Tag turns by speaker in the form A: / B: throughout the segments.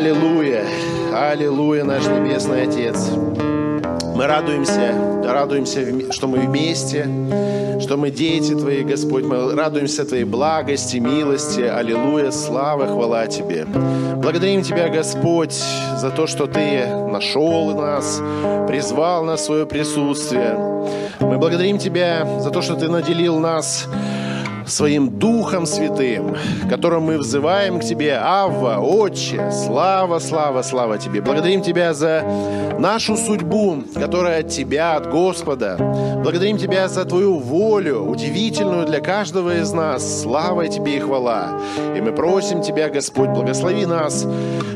A: Аллилуйя, аллилуйя, наш Небесный Отец. Мы радуемся, радуемся, что мы вместе, что мы дети Твои, Господь. Мы радуемся Твоей благости, милости. Аллилуйя, слава, хвала Тебе. Благодарим Тебя, Господь, за то, что Ты нашел нас, призвал нас в свое присутствие. Мы благодарим Тебя за то, что Ты наделил нас своим Духом Святым, которым мы взываем к Тебе, Авва, Отче, слава, слава, слава Тебе. Благодарим Тебя за нашу судьбу, которая от Тебя, от Господа. Благодарим Тебя за Твою волю, удивительную для каждого из нас. Слава Тебе и хвала. И мы просим Тебя, Господь, благослови нас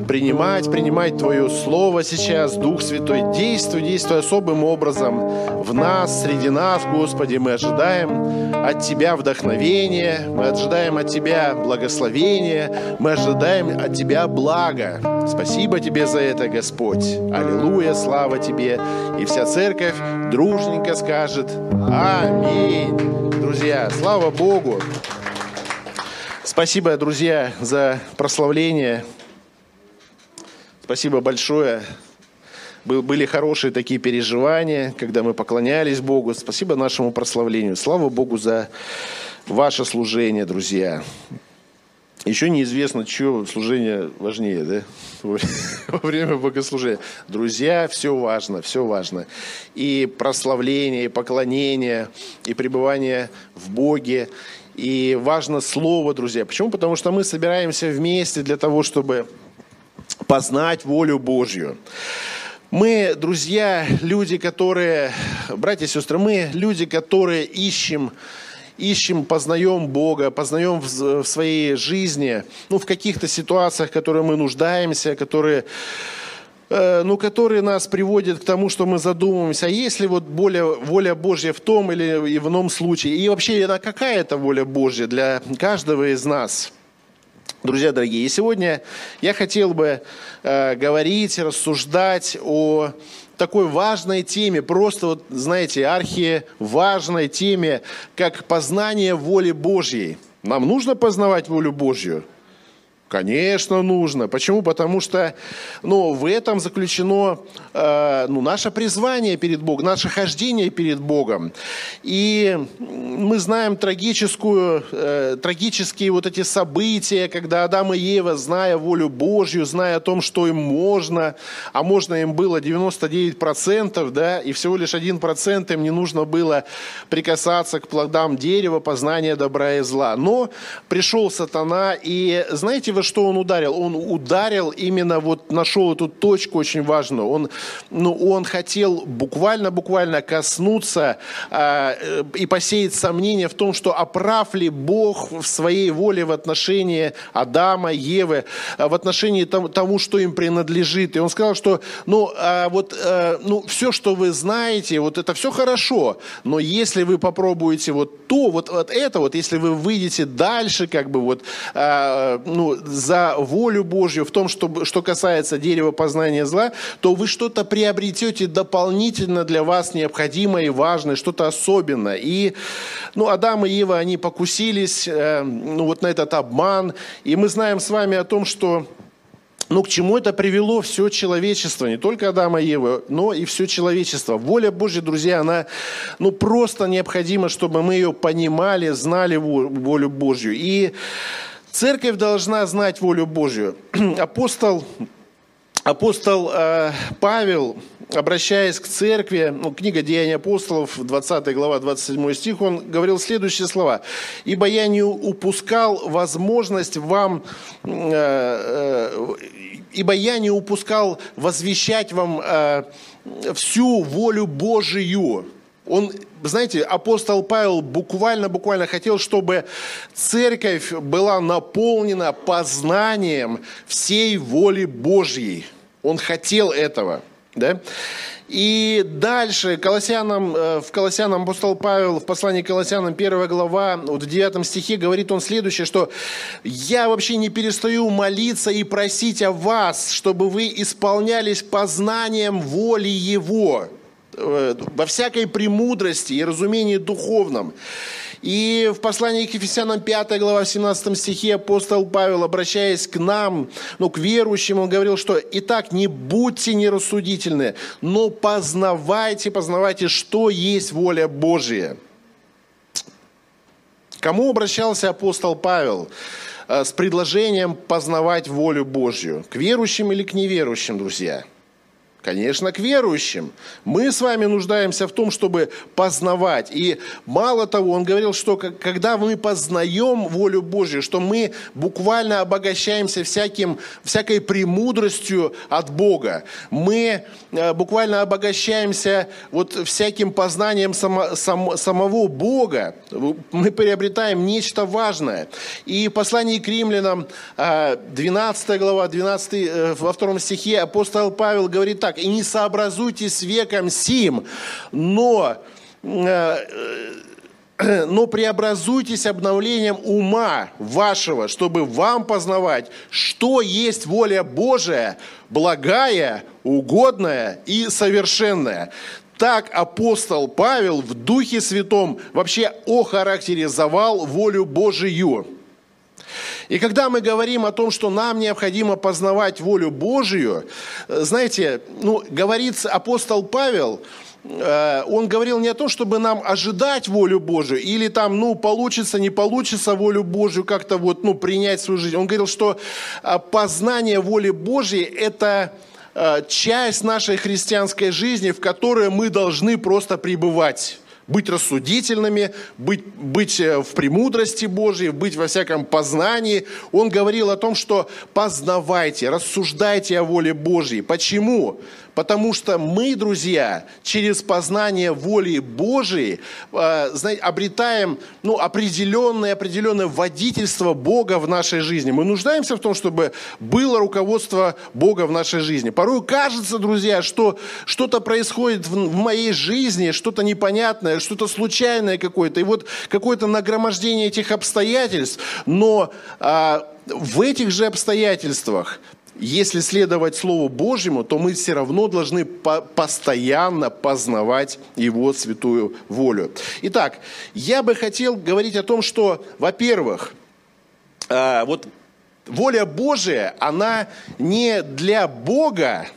A: принимать, принимать Твое Слово сейчас, Дух Святой. Действуй, действуй особым образом в нас, среди нас, Господи. Мы ожидаем от Тебя вдохновения, мы ожидаем от Тебя благословения, мы ожидаем от Тебя блага. Спасибо Тебе за это, Господь. Аллилуйя, слава Тебе. И вся церковь дружненько скажет Аминь. Друзья, слава Богу. Спасибо, друзья, за прославление. Спасибо большое. Были хорошие такие переживания, когда мы поклонялись Богу. Спасибо нашему прославлению. Слава Богу за ваше служение, друзья. Еще неизвестно, что служение важнее, да, во время богослужения. Друзья, все важно, все важно. И прославление, и поклонение, и пребывание в Боге. И важно слово, друзья. Почему? Потому что мы собираемся вместе для того, чтобы познать волю Божью. Мы, друзья, люди, которые, братья и сестры, мы люди, которые ищем ищем, познаем Бога, познаем в, в своей жизни, ну, в каких-то ситуациях, в которые мы нуждаемся, которые э, ну, которые нас приводят к тому, что мы задумываемся, а есть ли вот воля, воля Божья в том или в ином случае? И вообще, она какая это воля Божья для каждого из нас? Друзья дорогие, сегодня я хотел бы э, говорить, рассуждать о такой важной теме, просто вот, знаете, архиважной теме, как познание воли Божьей. Нам нужно познавать волю Божью? Конечно, нужно. Почему? Потому что ну, в этом заключено э, ну, наше призвание перед Богом, наше хождение перед Богом. И мы знаем трагическую, э, трагические вот эти события, когда Адам и Ева, зная волю Божью, зная о том, что им можно, а можно им было 99%, да, и всего лишь 1% им не нужно было прикасаться к плодам дерева, познания добра и зла. Но пришел сатана, и знаете, вы что он ударил? Он ударил именно вот, нашел эту точку очень важную. Он, ну, он хотел буквально-буквально коснуться э, и посеять сомнения в том, что оправ ли Бог в своей воле в отношении Адама, Евы, а в отношении тому, тому что им принадлежит. И он сказал, что ну, э, вот, э, ну, все, что вы знаете, вот это все хорошо, но если вы попробуете вот то, вот, вот это, вот если вы выйдете дальше, как бы вот, э, ну, за волю Божью в том, что, что касается дерева познания зла, то вы что-то приобретете дополнительно для вас необходимое и важное, что-то особенное. И ну, Адам и Ева, они покусились э, ну, вот на этот обман. И мы знаем с вами о том, что ну, к чему это привело все человечество, не только Адама и Ева, но и все человечество. Воля Божья, друзья, она ну, просто необходима, чтобы мы ее понимали, знали волю Божью. И Церковь должна знать волю Божью. Апостол, апостол э, Павел, обращаясь к церкви, ну, книга Деяний апостолов, 20 глава, 27 стих, он говорил следующие слова. «Ибо я не упускал возможность вам, э, э, ибо я не упускал возвещать вам э, всю волю Божию». Он знаете, апостол Павел буквально-буквально хотел, чтобы церковь была наполнена познанием всей воли Божьей. Он хотел этого. Да? И дальше Колоссянам, э, в Колоссянам апостол Павел в послании к Колоссянам 1 глава, вот в 9 стихе говорит он следующее, что «Я вообще не перестаю молиться и просить о вас, чтобы вы исполнялись познанием воли Его» во всякой премудрости и разумении духовном. И в послании к Ефесянам 5 глава в 17 стихе апостол Павел, обращаясь к нам, ну, к верующим, он говорил, что «Итак, не будьте нерассудительны, но познавайте, познавайте, что есть воля Божия». Кому обращался апостол Павел э, с предложением познавать волю Божью? К верующим или к неверующим, друзья? Конечно, к верующим. Мы с вами нуждаемся в том, чтобы познавать. И мало того, он говорил, что когда мы познаем волю Божью, что мы буквально обогащаемся всяким, всякой премудростью от Бога. Мы э, буквально обогащаемся вот всяким познанием само, сам, самого Бога. Мы приобретаем нечто важное. И в послании к римлянам, 12 э, глава, 12, э, во втором стихе апостол Павел говорит так, так, и не сообразуйтесь веком сим, но, э, э, но преобразуйтесь обновлением ума вашего, чтобы вам познавать, что есть воля Божия, благая, угодная и совершенная. Так апостол Павел в Духе Святом вообще охарактеризовал волю Божию. И когда мы говорим о том, что нам необходимо познавать волю Божию, э, знаете, ну, говорит апостол Павел, э, он говорил не о том, чтобы нам ожидать волю Божию, или там, ну, получится, не получится волю Божию как-то вот, ну, принять свою жизнь. Он говорил, что э, познание воли Божьей – это часть нашей христианской жизни, в которой мы должны просто пребывать быть рассудительными, быть, быть э, в премудрости Божьей, быть во всяком познании. Он говорил о том, что познавайте, рассуждайте о воле Божьей. Почему? Потому что мы, друзья, через познание воли Божией э, знаете, обретаем ну, определенное, определенное водительство Бога в нашей жизни. Мы нуждаемся в том, чтобы было руководство Бога в нашей жизни. Порой кажется, друзья, что что-то происходит в, моей жизни, что-то непонятное, что-то случайное какое-то. И вот какое-то нагромождение этих обстоятельств. Но э, в этих же обстоятельствах если следовать Слову Божьему, то мы все равно должны по постоянно познавать Его святую волю. Итак, я бы хотел говорить о том, что, во-первых, э, вот воля Божия, она не для Бога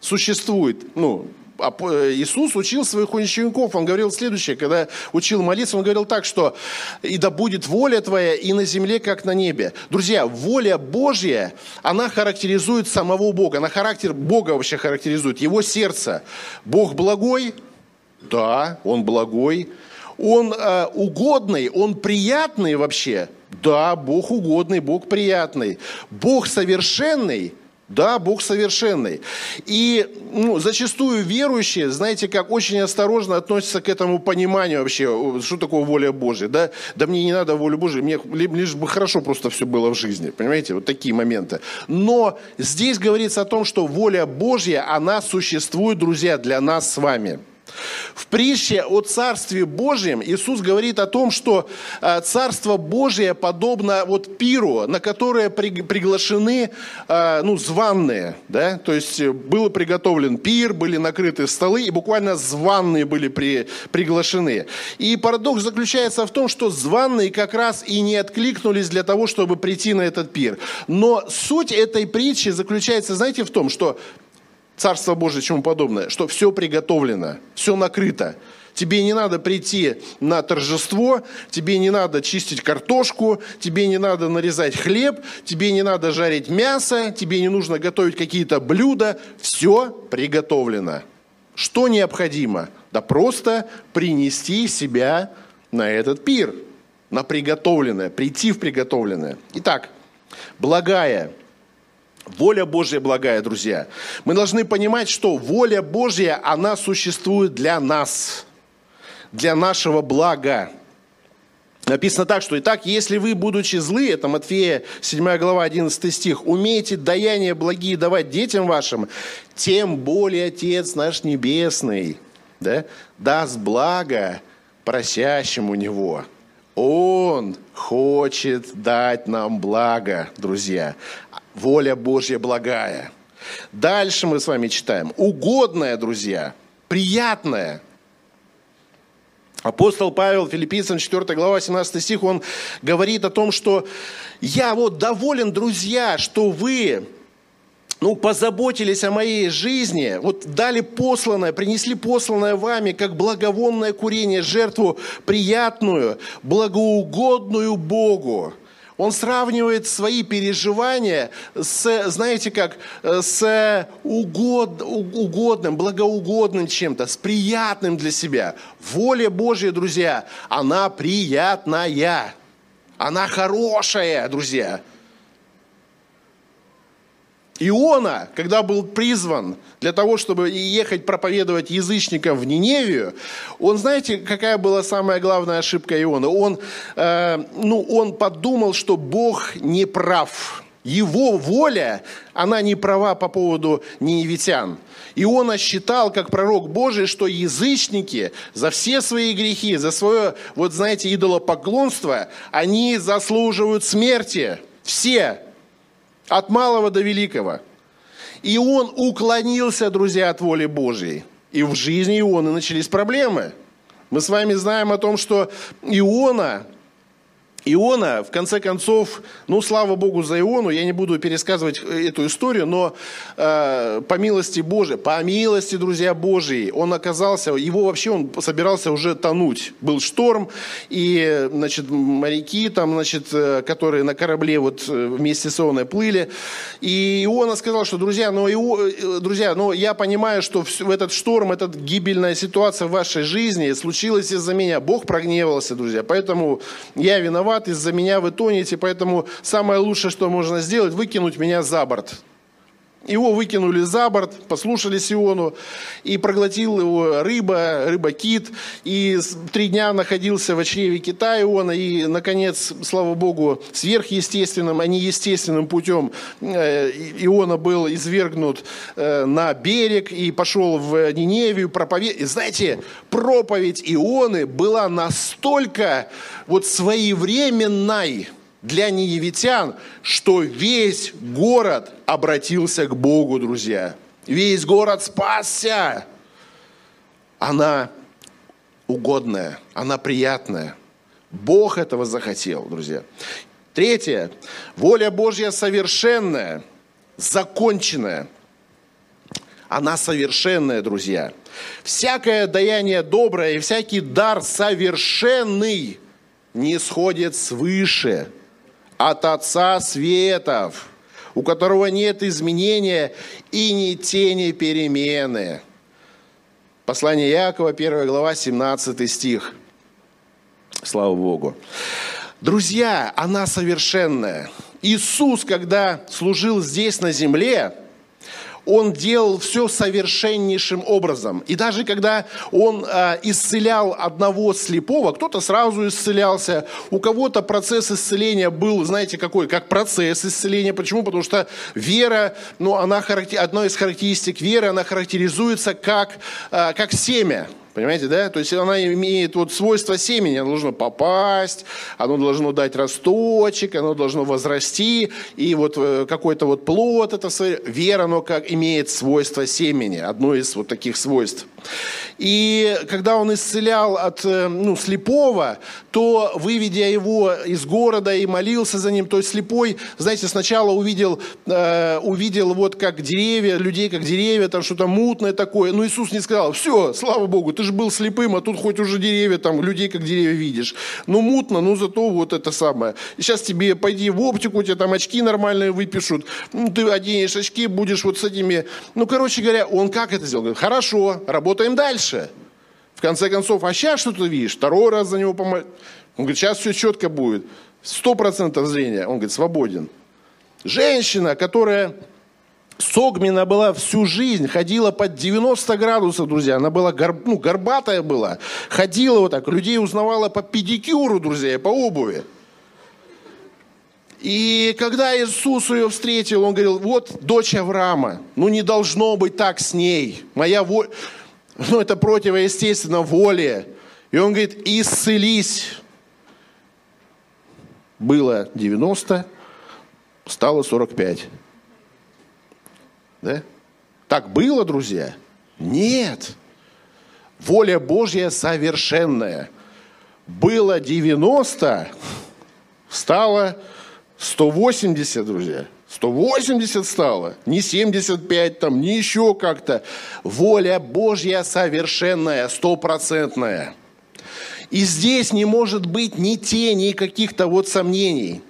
A: существует, ну, Иисус учил своих учеников, он говорил следующее, когда учил молиться, он говорил так, что «И да будет воля твоя и на земле, как на небе». Друзья, воля Божья, она характеризует самого Бога, она характер Бога вообще характеризует, его сердце. Бог благой? Да, он благой. Он э, угодный, он приятный вообще? Да, Бог угодный, Бог приятный. Бог совершенный – да, Бог совершенный. И ну, зачастую верующие, знаете, как очень осторожно относятся к этому пониманию вообще, что такое воля Божья. Да, да мне не надо волю Божью, мне лишь бы хорошо просто все было в жизни. Понимаете, вот такие моменты. Но здесь говорится о том, что воля Божья, она существует, друзья, для нас с вами. В притче о Царстве Божьем Иисус говорит о том, что э, Царство Божие подобно вот пиру, на которое приглашены э, ну, званные. Да? То есть э, был приготовлен пир, были накрыты столы, и буквально званные были при, приглашены. И парадокс заключается в том, что званные как раз и не откликнулись для того, чтобы прийти на этот пир. Но суть этой притчи заключается, знаете, в том, что Царство Божие, чему подобное, что все приготовлено, все накрыто. Тебе не надо прийти на торжество, тебе не надо чистить картошку, тебе не надо нарезать хлеб, тебе не надо жарить мясо, тебе не нужно готовить какие-то блюда. Все приготовлено. Что необходимо? Да просто принести себя на этот пир, на приготовленное, прийти в приготовленное. Итак, благая – Воля Божья благая, друзья. Мы должны понимать, что воля Божья, она существует для нас, для нашего блага. Написано так, что «Итак, если вы, будучи злы», это Матфея 7 глава 11 стих, «умеете даяния благие давать детям вашим, тем более Отец наш Небесный да, даст благо просящему Него». Он хочет дать нам благо, друзья воля Божья благая. Дальше мы с вами читаем. Угодная, друзья, приятная. Апостол Павел, Филиппийцам 4 глава, 17 стих, он говорит о том, что я вот доволен, друзья, что вы ну, позаботились о моей жизни, вот дали посланное, принесли посланное вами, как благовонное курение, жертву приятную, благоугодную Богу. Он сравнивает свои переживания с, знаете как, с угод, угодным, благоугодным чем-то, с приятным для себя. Воля Божья, друзья, она приятная, она хорошая, друзья. Иона, когда был призван для того, чтобы ехать проповедовать язычникам в Ниневию, он, знаете, какая была самая главная ошибка Иона? Он, э, ну, он подумал, что Бог не прав. Его воля, она не права по поводу ниневитян. Иона считал, как пророк Божий, что язычники за все свои грехи, за свое, вот знаете, идолопоклонство, они заслуживают смерти. Все, от малого до великого. И он уклонился, друзья, от воли Божьей. И в жизни Иона начались проблемы. Мы с вами знаем о том, что Иона Иона, в конце концов, ну, слава Богу за Иону, я не буду пересказывать э, эту историю, но э, по милости Божией, по милости, друзья Божьей, он оказался, его вообще, он собирался уже тонуть. Был шторм, и, значит, моряки там, значит, э, которые на корабле вот э, вместе с Ионой плыли, и Иона сказал, что, друзья, но, Ио, друзья, но я понимаю, что в этот шторм, эта гибельная ситуация в вашей жизни случилась из-за меня. Бог прогневался, друзья, поэтому я виноват, виноват, из-за меня вы тонете, поэтому самое лучшее, что можно сделать, выкинуть меня за борт. Его выкинули за борт, послушали Сиону, и проглотил его рыба, рыба-кит, и три дня находился в чреве кита Иона, и, наконец, слава Богу, сверхъестественным, а не естественным путем э, Иона был извергнут э, на берег и пошел в Ниневию проповедь. Знаете, проповедь Ионы была настолько вот своевременной, для неевитян, что весь город обратился к Богу, друзья. Весь город спасся. Она угодная, она приятная. Бог этого захотел, друзья. Третье. Воля Божья совершенная, законченная. Она совершенная, друзья. Всякое даяние доброе и всякий дар совершенный не сходит свыше – от Отца Светов, у которого нет изменения и ни тени перемены. Послание Якова, 1 глава, 17 стих. Слава Богу. Друзья, она совершенная. Иисус, когда служил здесь на земле, он делал все совершеннейшим образом. И даже когда он э, исцелял одного слепого, кто-то сразу исцелялся, у кого-то процесс исцеления был, знаете, какой, как процесс исцеления. Почему? Потому что вера, ну, она характер... одной из характеристик веры, она характеризуется как, э, как семя. Понимаете, да? То есть она имеет вот свойство семени, оно должно попасть, оно должно дать росточек, оно должно возрасти, и вот э, какой-то вот плод, это вера, оно как имеет свойство семени, одно из вот таких свойств. И когда он исцелял от э, ну, слепого, то, выведя его из города и молился за ним, то есть слепой, знаете, сначала увидел, э, увидел вот как деревья, людей как деревья, там что-то мутное такое, но Иисус не сказал, все, слава Богу, ты же был слепым, а тут хоть уже деревья, там, людей как деревья видишь. Ну, мутно, ну, зато вот это самое. Сейчас тебе пойди в оптику, тебе там очки нормальные выпишут, ну, ты оденешь очки, будешь вот с этими... Ну, короче говоря, он как это сделал? Говорит, хорошо, работаем дальше. В конце концов, а сейчас что ты видишь? Второй раз за него помолить. Он говорит, сейчас все четко будет. Сто процентов зрения. Он говорит, свободен. Женщина, которая Согмина была всю жизнь, ходила под 90 градусов, друзья. Она была гор, ну, горбатая была. Ходила вот так, людей узнавала по педикюру, друзья, по обуви. И когда Иисус ее встретил, он говорил, вот дочь Авраама, ну не должно быть так с ней. Моя воля, ну это противоестественно воле. И он говорит, исцелись. Было 90, стало 45. Да? Так было, друзья? Нет. Воля Божья совершенная. Было 90, стало 180, друзья. 180 стало, не 75 там, не еще как-то. Воля Божья совершенная, стопроцентная. И здесь не может быть ни тени каких-то вот сомнений.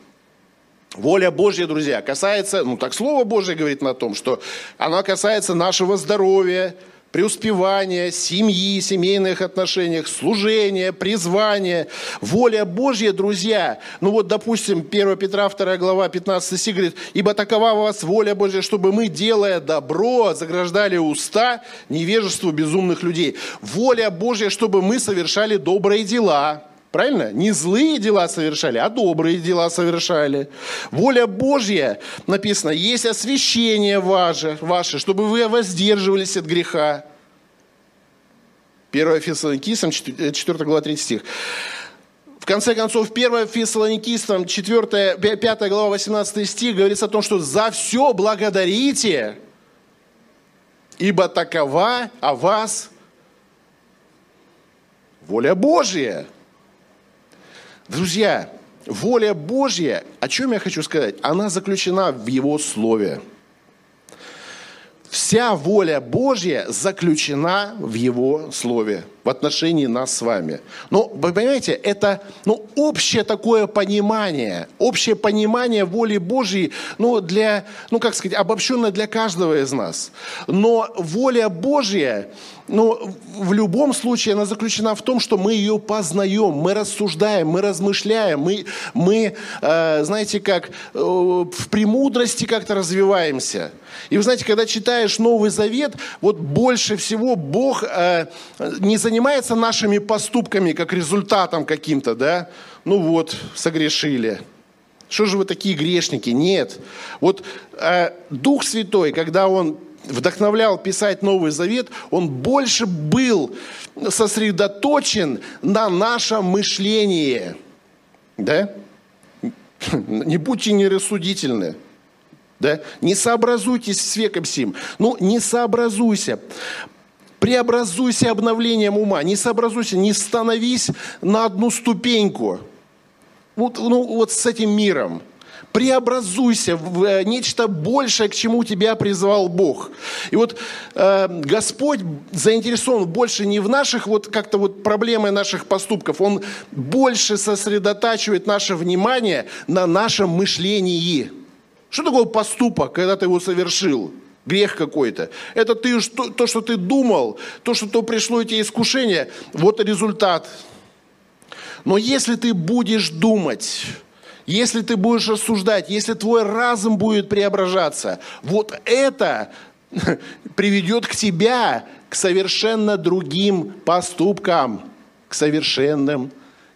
A: Воля Божья, друзья, касается, ну так Слово Божье говорит на том, что она касается нашего здоровья, преуспевания, семьи, семейных отношениях, служения, призвания, воля Божья, друзья. Ну вот, допустим, 1 Петра 2 глава 15 стих говорит, «Ибо такова у вас воля Божья, чтобы мы, делая добро, заграждали уста невежеству безумных людей». Воля Божья, чтобы мы совершали добрые дела, Правильно? Не злые дела совершали, а добрые дела совершали. Воля Божья, написано, есть освящение ваше, ваше чтобы вы воздерживались от греха. 1 Фессалоникийцам, 4 глава, 3 стих. В конце концов, 1 Фессалоникийцам, 4, 5 глава, 18 стих говорится о том, что за все благодарите, ибо такова о вас воля Божья. Друзья, воля Божья, о чем я хочу сказать, она заключена в Его Слове. Вся воля Божья заключена в Его Слове в отношении нас с вами. Но, вы понимаете, это ну, общее такое понимание, общее понимание воли Божьей, ну, для, ну, как сказать, обобщенное для каждого из нас. Но воля Божья, но ну, в любом случае она заключена в том, что мы ее познаем, мы рассуждаем, мы размышляем, мы, мы э, знаете, как э, в премудрости как-то развиваемся. И вы знаете, когда читаешь Новый Завет, вот больше всего Бог э, не занимается нашими поступками как результатом каким-то, да? Ну вот, согрешили. Что же вы такие грешники? Нет. Вот э, Дух Святой, когда Он вдохновлял писать Новый Завет, он больше был сосредоточен на нашем мышлении. Да? Не будьте нерассудительны. Да? Не сообразуйтесь с веком сим. Ну, не сообразуйся. Преобразуйся обновлением ума. Не сообразуйся, не становись на одну ступеньку. Вот, ну, вот с этим миром преобразуйся в э, нечто большее, к чему тебя призвал Бог. И вот э, Господь заинтересован больше не в наших вот как-то вот проблемы наших поступков, Он больше сосредотачивает наше внимание на нашем мышлении. Что такое поступок, когда ты его совершил? Грех какой-то. Это ты, то, что ты думал, то, что то пришло тебе искушение, вот результат. Но если ты будешь думать, если ты будешь рассуждать, если твой разум будет преображаться, вот это приведет к тебя к совершенно другим поступкам, к совершенным,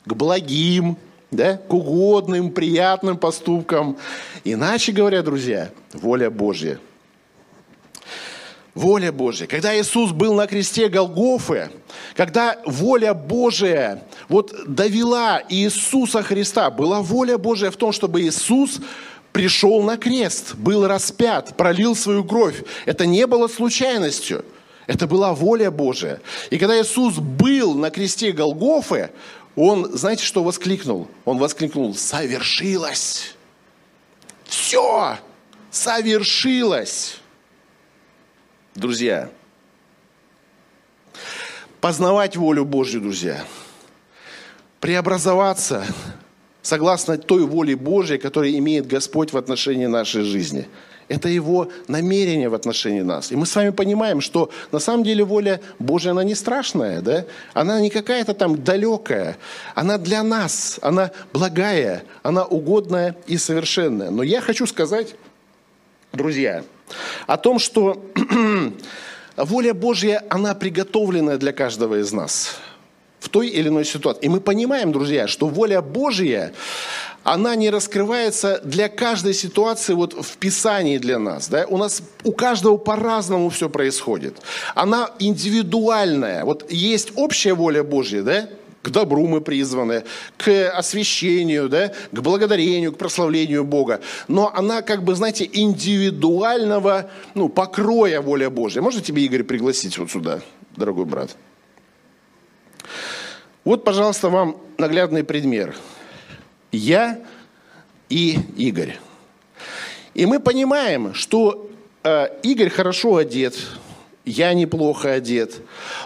A: к благим, да, к угодным, приятным поступкам. Иначе говоря, друзья, воля Божья – воля Божья. Когда Иисус был на кресте Голгофы, когда воля Божия вот довела Иисуса Христа, была воля Божия в том, чтобы Иисус пришел на крест, был распят, пролил свою кровь. Это не было случайностью. Это была воля Божия. И когда Иисус был на кресте Голгофы, он, знаете, что воскликнул? Он воскликнул, совершилось. Все, совершилось друзья. Познавать волю Божью, друзья. Преобразоваться согласно той воле Божьей, которую имеет Господь в отношении нашей жизни. Это Его намерение в отношении нас. И мы с вами понимаем, что на самом деле воля Божья, она не страшная, да? Она не какая-то там далекая. Она для нас, она благая, она угодная и совершенная. Но я хочу сказать, друзья, о том, что воля Божья, она приготовленная для каждого из нас в той или иной ситуации. И мы понимаем, друзья, что воля Божья, она не раскрывается для каждой ситуации вот в Писании для нас. Да? У нас у каждого по-разному все происходит. Она индивидуальная. Вот есть общая воля Божья, да? К добру мы призваны, к освящению, да, к благодарению, к прославлению Бога. Но она, как бы, знаете, индивидуального ну, покроя воля Божья. Можно тебе, Игорь, пригласить вот сюда, дорогой брат? Вот, пожалуйста, вам наглядный пример. Я и Игорь. И мы понимаем, что э, Игорь хорошо одет, я неплохо одет,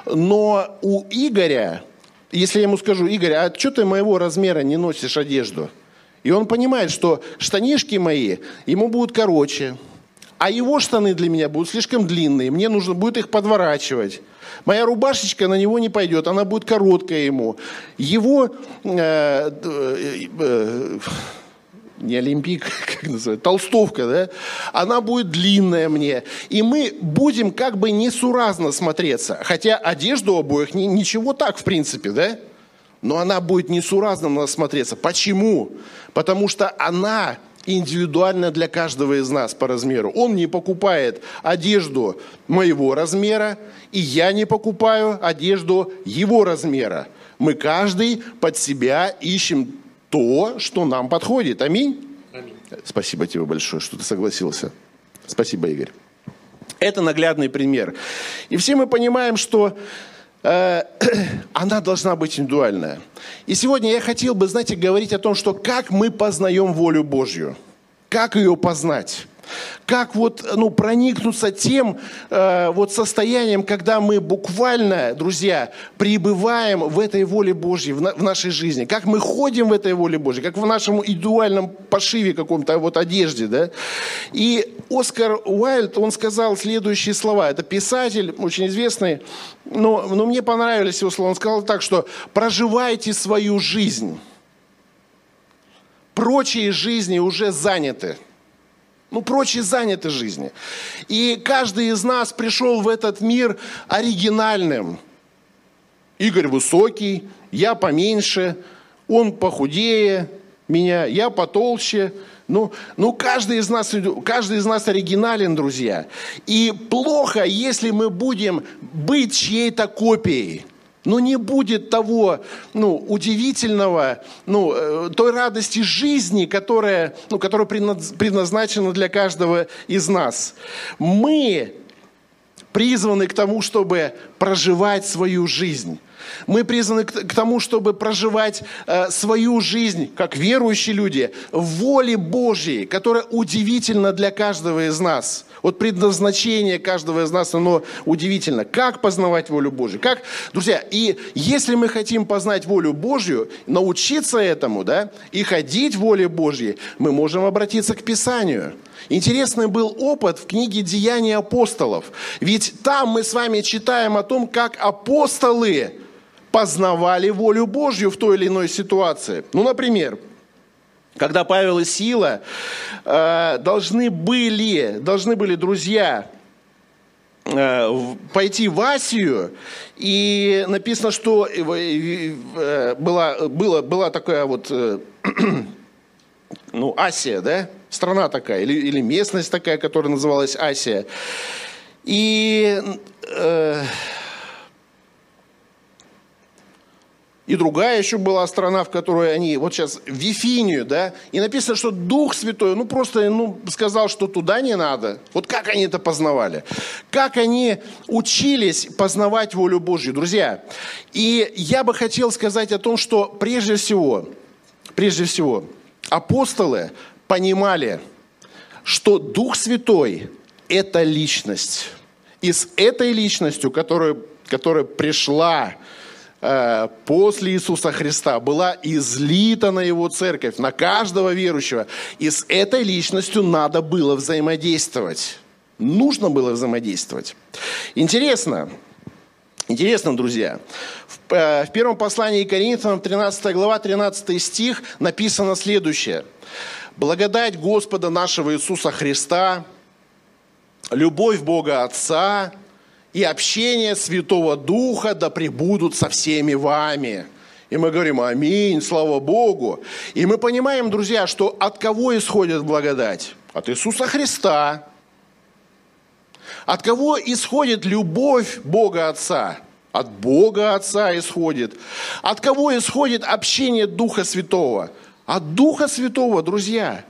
A: но у Игоря, если я ему скажу, Игорь, а что ты моего размера не носишь одежду? И он понимает, что штанишки мои ему будут короче, а его штаны для меня будут слишком длинные, мне нужно будет их подворачивать. Моя рубашечка на него не пойдет, она будет короткая ему. Его э, э, э, не олимпик, как называется, толстовка, да, она будет длинная мне. И мы будем как бы несуразно смотреться. Хотя одежду обоих ни, ничего так, в принципе, да? Но она будет несуразно на нас смотреться. Почему? Потому что она индивидуально для каждого из нас по размеру. Он не покупает одежду моего размера, и я не покупаю одежду его размера. Мы каждый под себя ищем то, что нам подходит. Аминь? Аминь. Спасибо тебе большое, что ты согласился. Спасибо, Игорь. Это наглядный пример. И все мы понимаем, что э, она должна быть индивидуальная. И сегодня я хотел бы, знаете, говорить о том, что как мы познаем волю Божью. Как ее познать? Как вот, ну, проникнуться тем э, вот состоянием, когда мы буквально, друзья, пребываем в этой воле Божьей в, на, в нашей жизни. Как мы ходим в этой воле Божьей, как в нашем индивидуальном пошиве каком-то, вот одежде, да. И Оскар Уайльд, он сказал следующие слова. Это писатель, очень известный, но, но мне понравились его слова. Он сказал так, что проживайте свою жизнь. Прочие жизни уже заняты. Ну, прочие заняты жизни. И каждый из нас пришел в этот мир оригинальным. Игорь высокий, я поменьше, он похудее меня, я потолще. Ну, ну каждый, из нас, каждый из нас оригинален, друзья. И плохо, если мы будем быть чьей-то копией – но не будет того ну, удивительного, ну, э, той радости жизни, которая, ну, которая предназначена для каждого из нас. Мы призваны к тому, чтобы проживать свою жизнь. Мы призваны к тому, чтобы проживать э, свою жизнь, как верующие люди, в воле Божьей, которая удивительна для каждого из нас. Вот предназначение каждого из нас, оно удивительно. Как познавать волю Божью? Как, друзья, и если мы хотим познать волю Божью, научиться этому, да, и ходить в воле Божьей, мы можем обратиться к Писанию. Интересный был опыт в книге «Деяния апостолов». Ведь там мы с вами читаем о том, как апостолы познавали волю Божью в той или иной ситуации. Ну, например, когда Павел и Сила э, должны были, должны были друзья э, пойти в Асию, и написано, что э, э, была, была, была такая вот, э, ну, Асия, да, страна такая, или, или местность такая, которая называлась Асия. И э, И другая еще была страна, в которой они, вот сейчас, Вифинию, да, и написано, что Дух Святой, ну, просто, ну, сказал, что туда не надо. Вот как они это познавали? Как они учились познавать волю Божью, друзья? И я бы хотел сказать о том, что прежде всего, прежде всего, апостолы понимали, что Дух Святой – это личность. И с этой личностью, которая, которая пришла после Иисуса Христа была излита на его церковь, на каждого верующего. И с этой личностью надо было взаимодействовать. Нужно было взаимодействовать. Интересно, Интересно, друзья, в, э, в первом послании Коринфянам, 13 глава, 13 стих, написано следующее. «Благодать Господа нашего Иисуса Христа, любовь Бога Отца и общение Святого Духа да пребудут со всеми вами. И мы говорим, аминь, слава Богу. И мы понимаем, друзья, что от кого исходит благодать? От Иисуса Христа. От кого исходит любовь Бога Отца? От Бога Отца исходит. От кого исходит общение Духа Святого? От Духа Святого, друзья.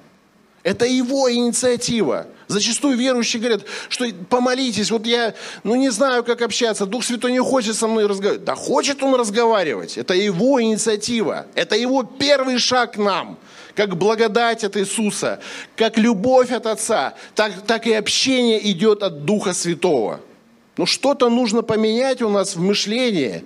A: Это Его инициатива. Зачастую верующие говорят, что помолитесь, вот я, ну не знаю, как общаться, Дух Святой не хочет со мной разговаривать. Да хочет он разговаривать, это его инициатива, это его первый шаг к нам как благодать от Иисуса, как любовь от Отца, так, так и общение идет от Духа Святого. Но что-то нужно поменять у нас в мышлении,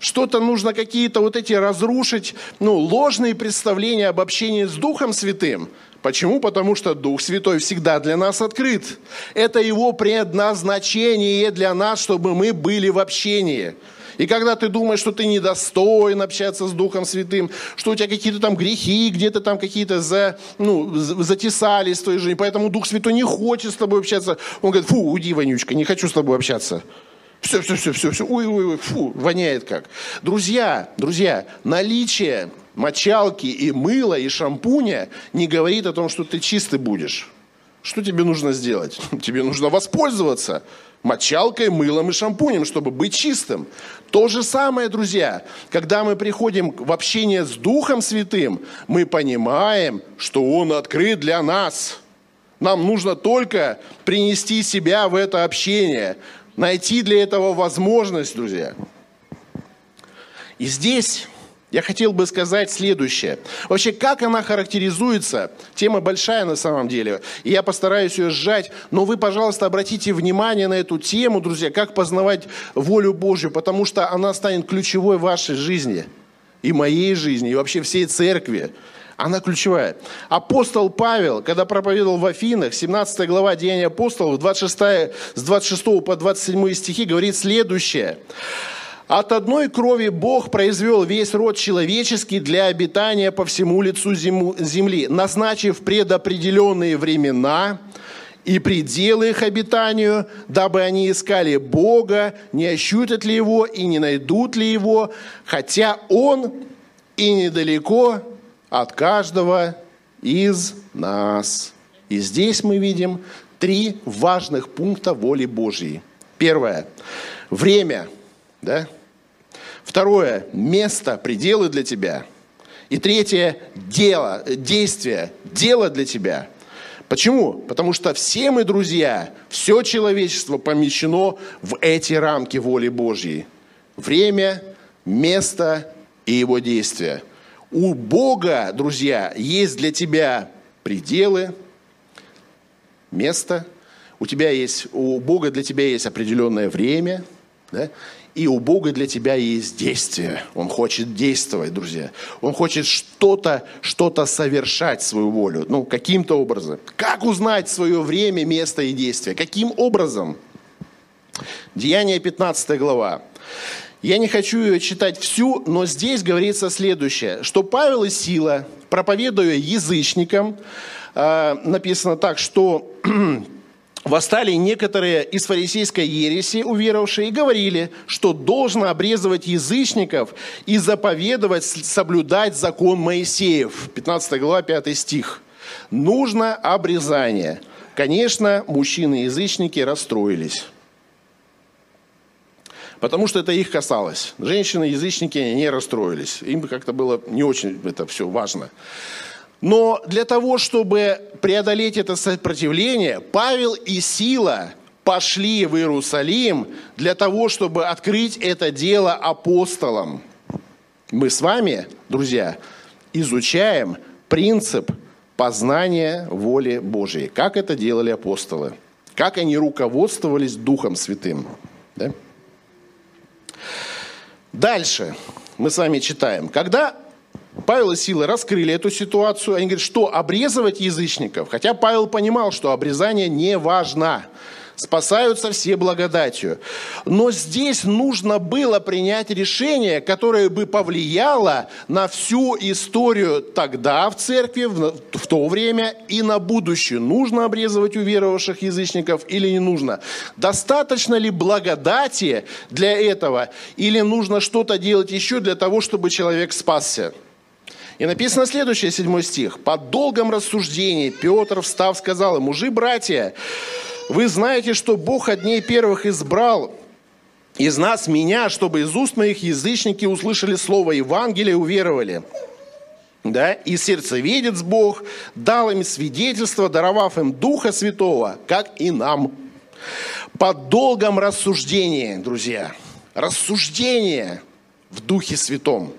A: что-то нужно какие-то вот эти разрушить, ну, ложные представления об общении с Духом Святым. Почему? Потому что Дух Святой всегда для нас открыт. Это Его предназначение для нас, чтобы мы были в общении. И когда ты думаешь, что ты недостоин общаться с Духом Святым, что у тебя какие-то там грехи, где-то там какие-то за, ну, затесались в твоей жизни, поэтому Дух Святой не хочет с тобой общаться. Он говорит, фу, уйди, вонючка, не хочу с тобой общаться. Все, все, все, все, все, ой, ой, ой, фу, воняет как. Друзья, друзья, наличие мочалки и мыла и шампуня не говорит о том, что ты чистый будешь. Что тебе нужно сделать? Тебе нужно воспользоваться мочалкой, мылом и шампунем, чтобы быть чистым. То же самое, друзья, когда мы приходим в общение с Духом Святым, мы понимаем, что Он открыт для нас. Нам нужно только принести себя в это общение найти для этого возможность, друзья. И здесь я хотел бы сказать следующее. Вообще, как она характеризуется? Тема большая на самом деле. И я постараюсь ее сжать. Но вы, пожалуйста, обратите внимание на эту тему, друзья, как познавать волю Божью, потому что она станет ключевой в вашей жизни. И моей жизни, и вообще всей церкви. Она ключевая. Апостол Павел, когда проповедовал в Афинах, 17 глава Деяния апостолов, 26, с 26 по 27 стихи, говорит следующее. От одной крови Бог произвел весь род человеческий для обитания по всему лицу земли, назначив предопределенные времена и пределы их обитанию, дабы они искали Бога, не ощутят ли Его и не найдут ли Его, хотя Он и недалеко от каждого из нас. И здесь мы видим три важных пункта воли Божьей. Первое. Время. Да? Второе. Место, пределы для тебя. И третье. Дело, действие, дело для тебя. Почему? Потому что все мы, друзья, все человечество помещено в эти рамки воли Божьей. Время, место и его действия. У Бога, друзья, есть для тебя пределы, место. У тебя есть, у Бога для тебя есть определенное время, да? И у Бога для тебя есть действие. Он хочет действовать, друзья. Он хочет что-то, что-то совершать свою волю. Ну, каким-то образом. Как узнать свое время, место и действие? Каким образом? Деяние 15 глава. Я не хочу ее читать всю, но здесь говорится следующее, что Павел и Сила, проповедуя язычникам, э, написано так, что восстали некоторые из фарисейской ереси, уверовавшие, и говорили, что должно обрезывать язычников и заповедовать соблюдать закон Моисеев. 15 глава, 5 стих. Нужно обрезание. Конечно, мужчины-язычники расстроились потому что это их касалось. Женщины-язычники не расстроились. Им как-то было не очень это все важно. Но для того, чтобы преодолеть это сопротивление, Павел и Сила пошли в Иерусалим для того, чтобы открыть это дело апостолам. Мы с вами, друзья, изучаем принцип познания воли Божьей. Как это делали апостолы? Как они руководствовались Духом Святым? Да? Дальше мы с вами читаем. Когда Павел и Сила раскрыли эту ситуацию, они говорят, что обрезывать язычников, хотя Павел понимал, что обрезание не важно – спасаются все благодатью. Но здесь нужно было принять решение, которое бы повлияло на всю историю тогда в церкви, в, в то время и на будущее. Нужно обрезывать уверовавших язычников или не нужно? Достаточно ли благодати для этого или нужно что-то делать еще для того, чтобы человек спасся? И написано следующее, седьмой стих. «По долгом рассуждении Петр, встав, сказал им, мужи, братья, вы знаете, что Бог от дней первых избрал из нас меня, чтобы из уст моих язычники услышали слово Евангелия и уверовали. да, и сердцеведец Бог дал им свидетельство, даровав им Духа Святого, как и нам. По долгом рассуждении, друзья, рассуждение в Духе Святом.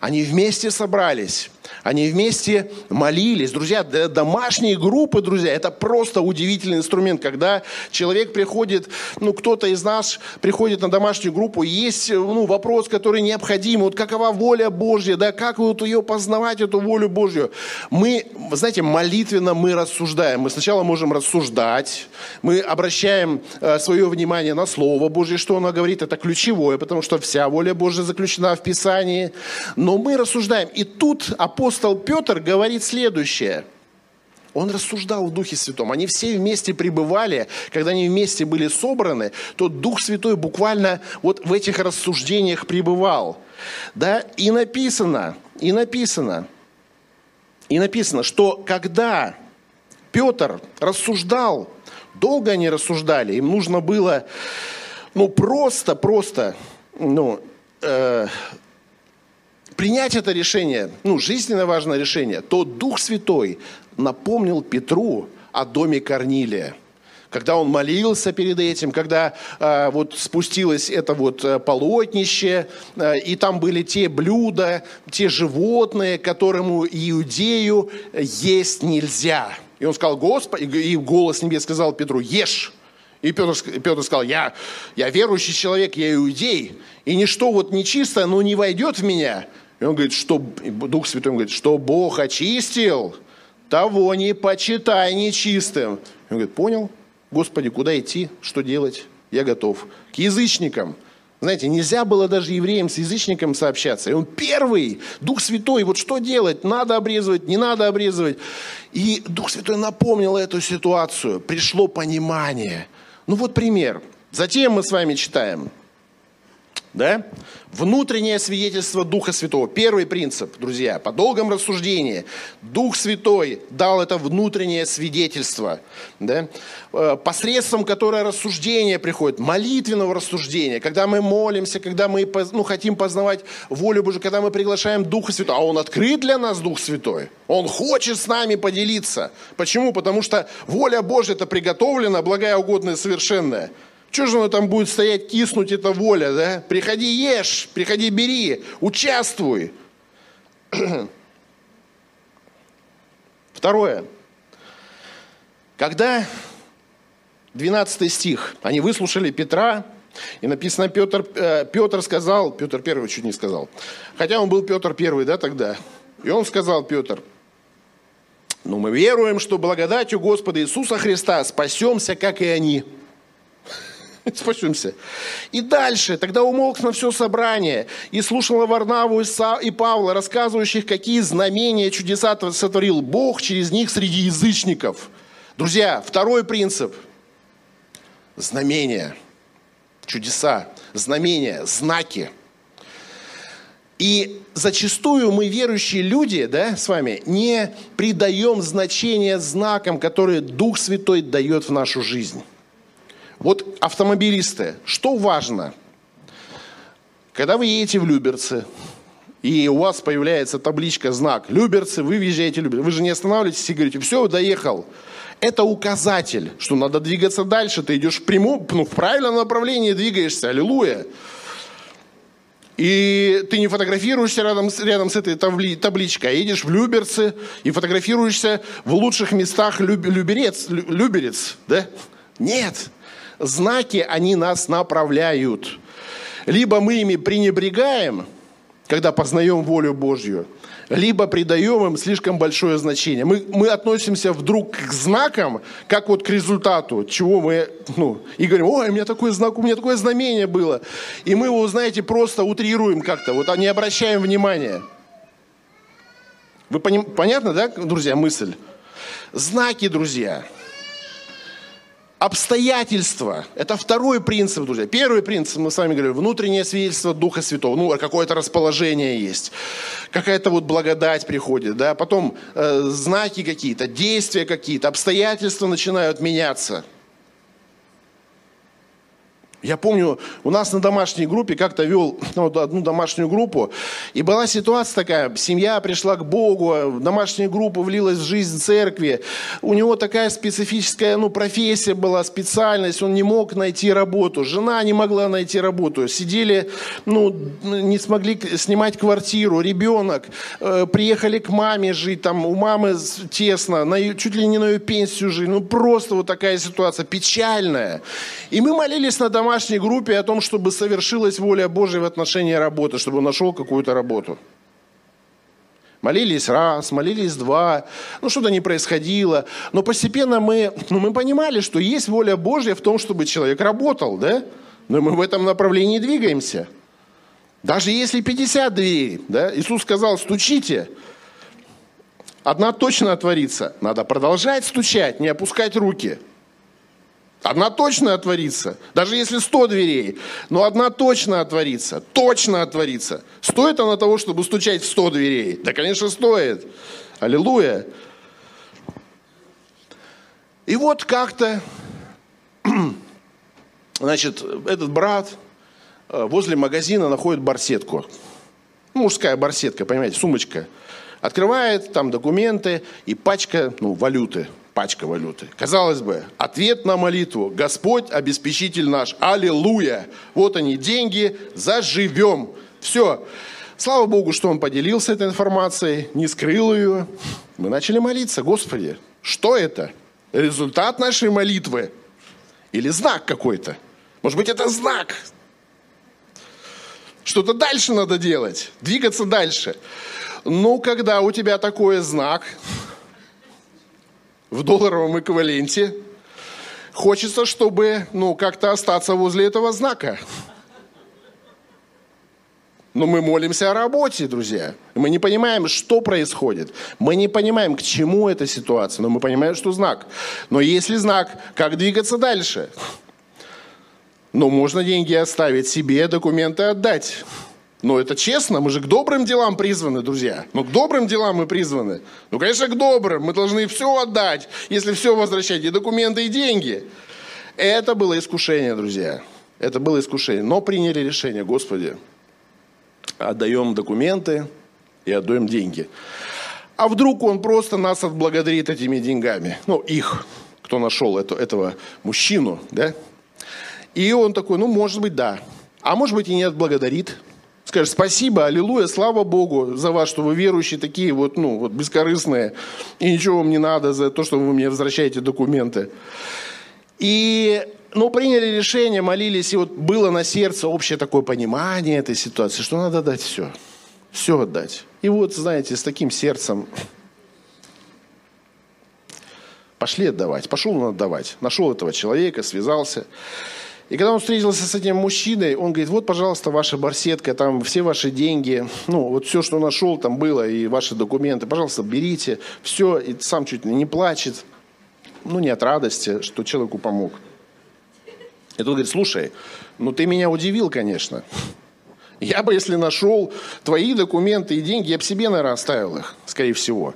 A: Они вместе собрались они вместе молились. Друзья, домашние группы, друзья, это просто удивительный инструмент. Когда человек приходит, ну, кто-то из нас приходит на домашнюю группу, есть ну, вопрос, который необходим. Вот какова воля Божья, да, как вот ее познавать, эту волю Божью. Мы, знаете, молитвенно мы рассуждаем. Мы сначала можем рассуждать, мы обращаем э, свое внимание на Слово Божье, что оно говорит, это ключевое, потому что вся воля Божья заключена в Писании. Но мы рассуждаем. И тут апостол апостол Петр говорит следующее. Он рассуждал в Духе Святом. Они все вместе пребывали. Когда они вместе были собраны, то Дух Святой буквально вот в этих рассуждениях пребывал. Да? И написано, и написано, и написано, что когда Петр рассуждал, долго они рассуждали, им нужно было, ну, просто, просто, ну, э, принять это решение, ну, жизненно важное решение, то Дух Святой напомнил Петру о доме Корнилия когда он молился перед этим, когда э, вот спустилось это вот э, полотнище, э, и там были те блюда, те животные, которому иудею есть нельзя. И он сказал, Господи, и голос небес сказал Петру, ешь. И Петр, Петр сказал, я, я верующий человек, я иудей, и ничто вот нечистое, но не войдет в меня. И он говорит, что Дух Святой говорит, что Бог очистил, того не почитай нечистым. И он говорит, понял, Господи, куда идти, что делать? Я готов. К язычникам. Знаете, нельзя было даже евреям с язычником сообщаться. И он первый, Дух Святой, вот что делать? Надо обрезывать, не надо обрезывать. И Дух Святой напомнил эту ситуацию. Пришло понимание. Ну вот пример. Затем мы с вами читаем да? Внутреннее свидетельство Духа Святого. Первый принцип, друзья, по долгом рассуждении. Дух Святой дал это внутреннее свидетельство. Да? Э, посредством которое рассуждение приходит, молитвенного рассуждения, когда мы молимся, когда мы ну, хотим познавать волю Божию, когда мы приглашаем Духа Святого. А Он открыт для нас, Дух Святой. Он хочет с нами поделиться. Почему? Потому что воля Божья это приготовлена, благая, угодная, совершенная. Что же оно там будет стоять, киснуть, эта воля, да? Приходи, ешь, приходи, бери, участвуй. Второе. Когда 12 стих, они выслушали Петра, и написано, Петр, э, Петр сказал, Петр первый чуть не сказал, хотя он был Петр первый, да, тогда. И он сказал, Петр, ну мы веруем, что благодатью Господа Иисуса Христа спасемся, как и они. Спасемся. И дальше, тогда умолк на все собрание и слушала Варнаву и Павла, рассказывающих, какие знамения, чудеса сотворил Бог через них среди язычников. Друзья, второй принцип. Знамения, чудеса, знамения, знаки. И зачастую мы, верующие люди, да, с вами, не придаем значения знакам, которые Дух Святой дает в нашу жизнь. Вот автомобилисты, что важно? Когда вы едете в Люберцы, и у вас появляется табличка, знак Люберцы, вы въезжаете в Люберцы, вы же не останавливаетесь и говорите, все, доехал. Это указатель, что надо двигаться дальше, ты идешь в прямом, ну, в правильном направлении двигаешься, аллилуйя. И ты не фотографируешься рядом, рядом с этой табли, табличкой, а едешь в Люберцы и фотографируешься в лучших местах Люб, Люберец, Люберец, да? Нет. Знаки, они нас направляют. Либо мы ими пренебрегаем, когда познаем волю Божью, либо придаем им слишком большое значение. Мы, мы относимся вдруг к знакам, как вот к результату, чего мы, ну, и говорим, ой, у меня такой знак, у меня такое знамение было. И мы его, знаете, просто утрируем как-то, вот не обращаем внимания. Вы поним, понятно, да, друзья, мысль? Знаки, друзья – Обстоятельства. Это второй принцип, друзья. Первый принцип, мы с вами говорили, внутреннее свидетельство Духа Святого. Ну, какое-то расположение есть. Какая-то вот благодать приходит. Да? Потом э, знаки какие-то, действия какие-то, обстоятельства начинают меняться. Я помню, у нас на домашней группе как-то вел ну, одну домашнюю группу, и была ситуация такая, семья пришла к Богу, в домашнюю группу влилась в жизнь церкви, у него такая специфическая ну, профессия была, специальность, он не мог найти работу, жена не могла найти работу, сидели, ну, не смогли снимать квартиру, ребенок, э, приехали к маме жить, там у мамы тесно, на, чуть ли не на ее пенсию жить, ну просто вот такая ситуация печальная. И мы молились на домашней домашней группе о том, чтобы совершилась воля Божия в отношении работы, чтобы он нашел какую-то работу. Молились раз, молились два, ну что-то не происходило. Но постепенно мы, ну, мы понимали, что есть воля Божья в том, чтобы человек работал, да? Но мы в этом направлении двигаемся. Даже если 50 дверей, да? Иисус сказал, стучите, одна точно отворится. Надо продолжать стучать, не опускать руки – Одна точно отворится, даже если сто дверей, но одна точно отворится, точно отворится. Стоит она того, чтобы стучать в сто дверей? Да, конечно, стоит. Аллилуйя. И вот как-то, значит, этот брат э, возле магазина находит барсетку. Мужская барсетка, понимаете, сумочка. Открывает, там документы и пачка ну, валюты – пачка валюты. Казалось бы, ответ на молитву. Господь, обеспечитель наш. Аллилуйя. Вот они, деньги, заживем. Все. Слава Богу, что он поделился этой информацией, не скрыл ее. Мы начали молиться. Господи, что это? Результат нашей молитвы? Или знак какой-то? Может быть, это знак? Что-то дальше надо делать, двигаться дальше. Ну, когда у тебя такой знак, в долларовом эквиваленте. Хочется, чтобы, ну, как-то остаться возле этого знака. Но мы молимся о работе, друзья. Мы не понимаем, что происходит. Мы не понимаем, к чему эта ситуация. Но мы понимаем, что знак. Но если знак, как двигаться дальше? Но можно деньги оставить себе, документы отдать. Но это честно, мы же к добрым делам призваны, друзья. Ну, к добрым делам мы призваны. Ну, конечно, к добрым. Мы должны все отдать, если все возвращать, и документы, и деньги. Это было искушение, друзья. Это было искушение. Но приняли решение, Господи, отдаем документы и отдаем деньги. А вдруг он просто нас отблагодарит этими деньгами? Ну, их, кто нашел это, этого мужчину, да? И он такой, ну, может быть, да. А может быть, и не отблагодарит. Скажешь, спасибо, аллилуйя, слава Богу за вас, что вы верующие такие вот, ну, вот бескорыстные, и ничего вам не надо за то, что вы мне возвращаете документы. И, ну, приняли решение, молились, и вот было на сердце общее такое понимание этой ситуации, что надо дать все, все отдать. И вот, знаете, с таким сердцем пошли отдавать, пошел он отдавать. Нашел этого человека, связался. И когда он встретился с этим мужчиной, он говорит, вот, пожалуйста, ваша барсетка, там все ваши деньги, ну, вот все, что нашел, там было, и ваши документы, пожалуйста, берите, все, и сам чуть ли не плачет, ну, не от радости, что человеку помог. И тут говорит, слушай, ну, ты меня удивил, конечно. Я бы, если нашел твои документы и деньги, я бы себе, наверное, оставил их, скорее всего.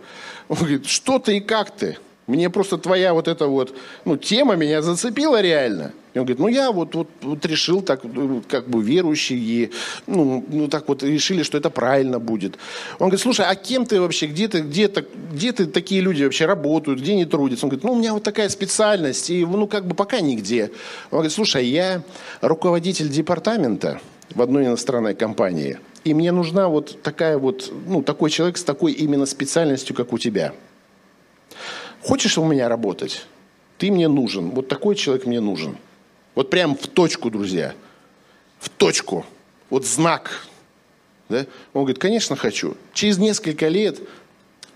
A: Он говорит, что ты и как ты? Мне просто твоя вот эта вот, ну, тема меня зацепила реально. И он говорит, ну, я вот, вот, вот решил так, как бы верующий, и, ну, ну, так вот решили, что это правильно будет. Он говорит, слушай, а кем ты вообще, где ты, где, -то, где ты такие люди вообще работают, где они трудятся? Он говорит, ну, у меня вот такая специальность, и, ну, как бы пока нигде. Он говорит, слушай, я руководитель департамента в одной иностранной компании, и мне нужна вот такая вот, ну, такой человек с такой именно специальностью, как у тебя. Хочешь у меня работать? Ты мне нужен. Вот такой человек мне нужен. Вот прям в точку, друзья. В точку. Вот знак. Да? Он говорит, конечно, хочу. Через несколько лет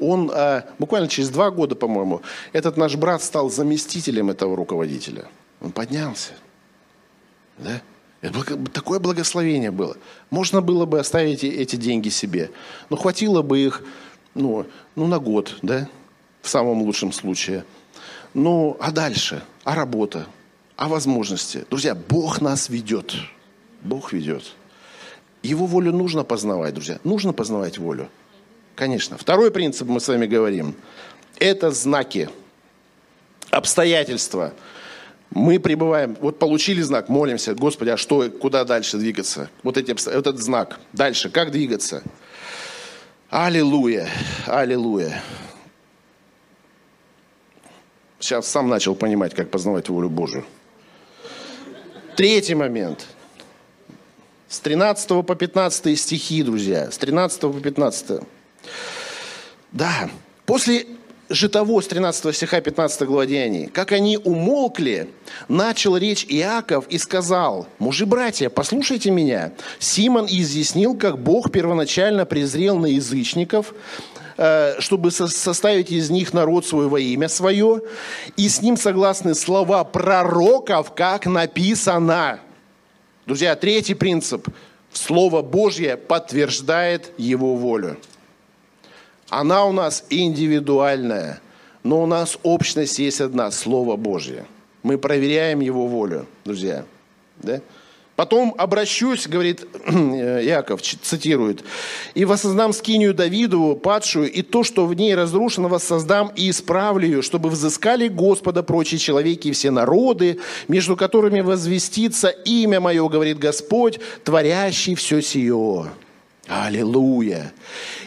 A: он, а, буквально через два года, по-моему, этот наш брат стал заместителем этого руководителя. Он поднялся. Да? Это такое благословение было. Можно было бы оставить эти деньги себе. Но хватило бы их ну, ну, на год, да? В самом лучшем случае. Ну, а дальше? А работа? А возможности? Друзья, Бог нас ведет. Бог ведет. Его волю нужно познавать, друзья. Нужно познавать волю. Конечно. Второй принцип мы с вами говорим. Это знаки, обстоятельства. Мы пребываем, вот получили знак, молимся, Господи, а что, куда дальше двигаться? Вот, эти, этот знак. Дальше, как двигаться? Аллилуйя, аллилуйя. Сейчас сам начал понимать, как познавать волю Божию. Третий момент. С 13 по 15 стихи, друзья. С 13 по 15. Да, после же того, с 13 стиха 15 глава Деяний, как они умолкли, начал речь Иаков и сказал, мужи братья, послушайте меня. Симон изъяснил, как Бог первоначально презрел на язычников, чтобы составить из них народ свой во имя свое, и с ним согласны слова пророков, как написано. Друзья, третий принцип. Слово Божье подтверждает его волю. Она у нас индивидуальная, но у нас общность есть одна – Слово Божье. Мы проверяем Его волю, друзья. Да? Потом обращусь, говорит Яков, цитирует, «И воссоздам скинию Давидову, падшую, и то, что в ней разрушено, воссоздам и исправлю чтобы взыскали Господа прочие человеки и все народы, между которыми возвестится имя мое, говорит Господь, творящий все сие». Аллилуйя.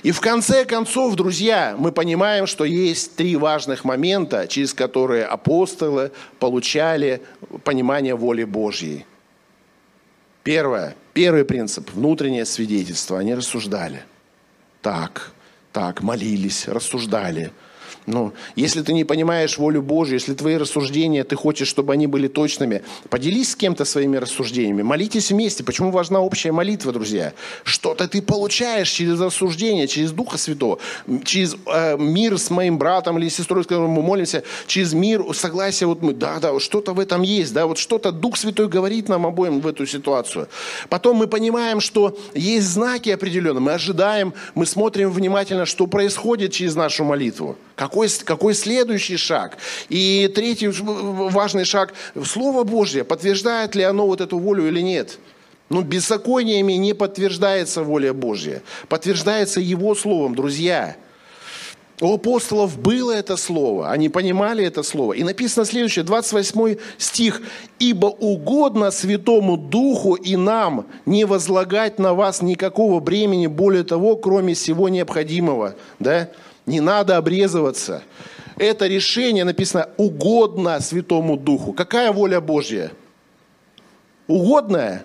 A: И в конце концов, друзья, мы понимаем, что есть три важных момента, через которые апостолы получали понимание воли Божьей. Первое, первый принцип – внутреннее свидетельство. Они рассуждали. Так, так, молились, рассуждали – ну, если ты не понимаешь волю Божью, если твои рассуждения, ты хочешь, чтобы они были точными, поделись с кем-то своими рассуждениями, молитесь вместе. Почему важна общая молитва, друзья? Что-то ты получаешь через рассуждение, через Духа Святого, через э, мир с моим братом или сестрой, с которым мы молимся, через мир, согласие, вот мы, да, да, что-то в этом есть, да, вот что-то Дух Святой говорит нам обоим в эту ситуацию. Потом мы понимаем, что есть знаки определенные, мы ожидаем, мы смотрим внимательно, что происходит через нашу молитву. Какой, какой следующий шаг? И третий важный шаг – Слово Божье. Подтверждает ли оно вот эту волю или нет? Ну, беззакониями не подтверждается воля Божья. Подтверждается Его Словом, друзья. У апостолов было это слово, они понимали это слово. И написано следующее, 28 стих. «Ибо угодно Святому Духу и нам не возлагать на вас никакого бремени, более того, кроме всего необходимого». Да? Не надо обрезываться. Это решение написано угодно Святому Духу. Какая воля Божья? Угодная?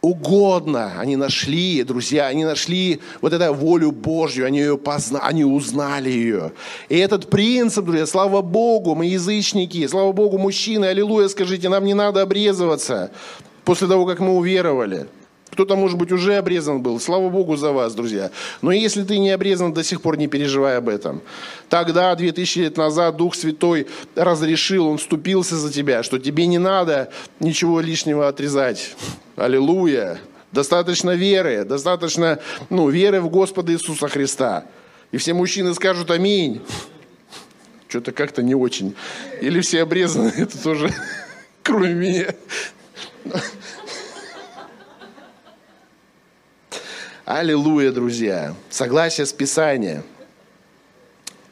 A: Угодно. Они нашли, друзья, они нашли вот эту волю Божью, они ее познали, они узнали ее. И этот принцип, друзья, слава Богу, мы язычники, слава Богу, мужчины, аллилуйя, скажите, нам не надо обрезываться после того, как мы уверовали. Кто-то, может быть, уже обрезан был. Слава Богу за вас, друзья. Но если ты не обрезан, до сих пор не переживай об этом. Тогда, 2000 лет назад, Дух Святой разрешил, Он вступился за тебя, что тебе не надо ничего лишнего отрезать. Аллилуйя. Достаточно веры, достаточно ну, веры в Господа Иисуса Христа. И все мужчины скажут «Аминь». Что-то как-то не очень. Или все обрезаны, это тоже кроме меня. Аллилуйя, друзья. Согласие с Писанием.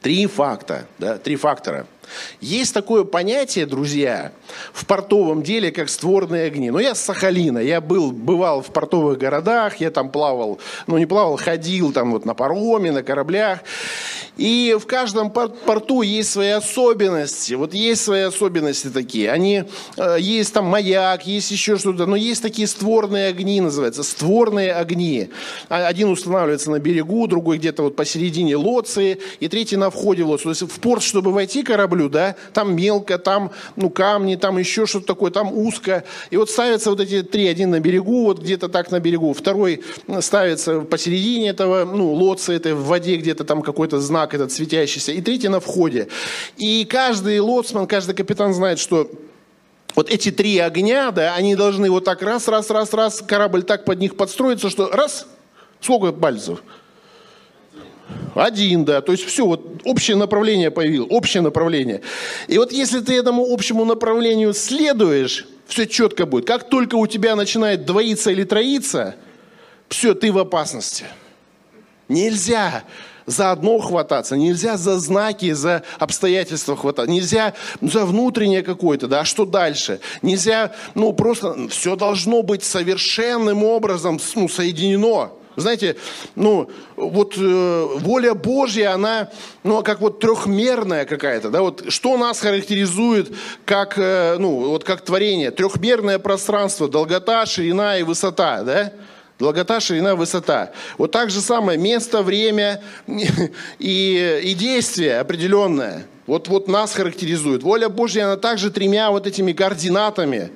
A: Три факта, да, три фактора – есть такое понятие, друзья, в портовом деле, как створные огни. Но я с Сахалина, я был, бывал в портовых городах, я там плавал, ну не плавал, ходил там вот на пароме, на кораблях. И в каждом порту есть свои особенности. Вот есть свои особенности такие. Они, э, есть там маяк, есть еще что-то. Но есть такие створные огни, называются. Створные огни. А, один устанавливается на берегу, другой где-то вот посередине лоции, и третий на входе в лоцию. То есть в порт, чтобы войти кораблю, да, там мелко, там ну, камни, там еще что-то такое, там узко. И вот ставятся вот эти три, один на берегу, вот где-то так на берегу, второй ставится посередине этого, ну, лодца этой в воде где-то там какой-то знак этот светящийся, и третий на входе. И каждый лоцман, каждый капитан знает, что вот эти три огня, да, они должны вот так раз, раз, раз, раз, корабль так под них подстроиться, что раз, сколько пальцев? Один, да. То есть все, вот общее направление появилось, общее направление. И вот если ты этому общему направлению следуешь, все четко будет. Как только у тебя начинает двоиться или троиться, все, ты в опасности. Нельзя за одно хвататься, нельзя за знаки, за обстоятельства хвататься, нельзя за внутреннее какое-то, да, а что дальше? Нельзя, ну, просто все должно быть совершенным образом ну, соединено. Знаете, ну, вот э, воля Божья, она, ну, как вот трехмерная какая-то, да, вот что нас характеризует как, э, ну, вот как творение? Трехмерное пространство, долгота, ширина и высота, да? Долгота, ширина, высота. Вот так же самое место, время и, и действие определенное. Вот, вот нас характеризует. Воля Божья, она также тремя вот этими координатами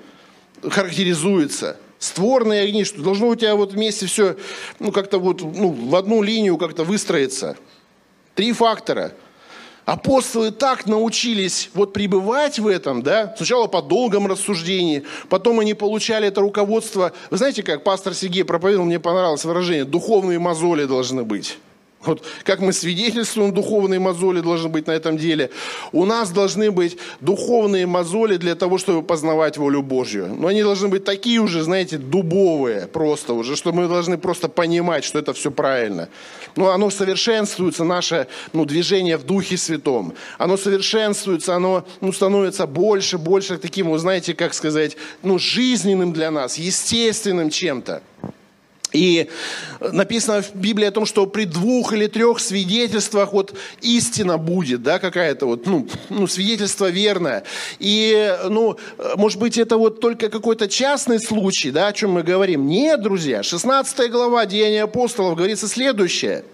A: характеризуется – створные огни, что должно у тебя вот вместе все, ну, как-то вот, ну, в одну линию как-то выстроиться. Три фактора. Апостолы так научились вот пребывать в этом, да, сначала по долгом рассуждении, потом они получали это руководство. Вы знаете, как пастор Сергей проповедовал, мне понравилось выражение, духовные мозоли должны быть. Вот как мы свидетельствуем, духовные мозоли должны быть на этом деле. У нас должны быть духовные мозоли для того, чтобы познавать волю Божью. Но они должны быть такие уже, знаете, дубовые просто уже, что мы должны просто понимать, что это все правильно. Но оно совершенствуется, наше ну, движение в Духе Святом. Оно совершенствуется, оно ну, становится больше, больше таким, вы знаете, как сказать, ну, жизненным для нас, естественным чем-то. И написано в Библии о том, что при двух или трех свидетельствах вот истина будет, да, какая-то вот, ну, ну, свидетельство верное. И, ну, может быть, это вот только какой-то частный случай, да, о чем мы говорим. Нет, друзья, 16 глава Деяния апостолов говорится следующее.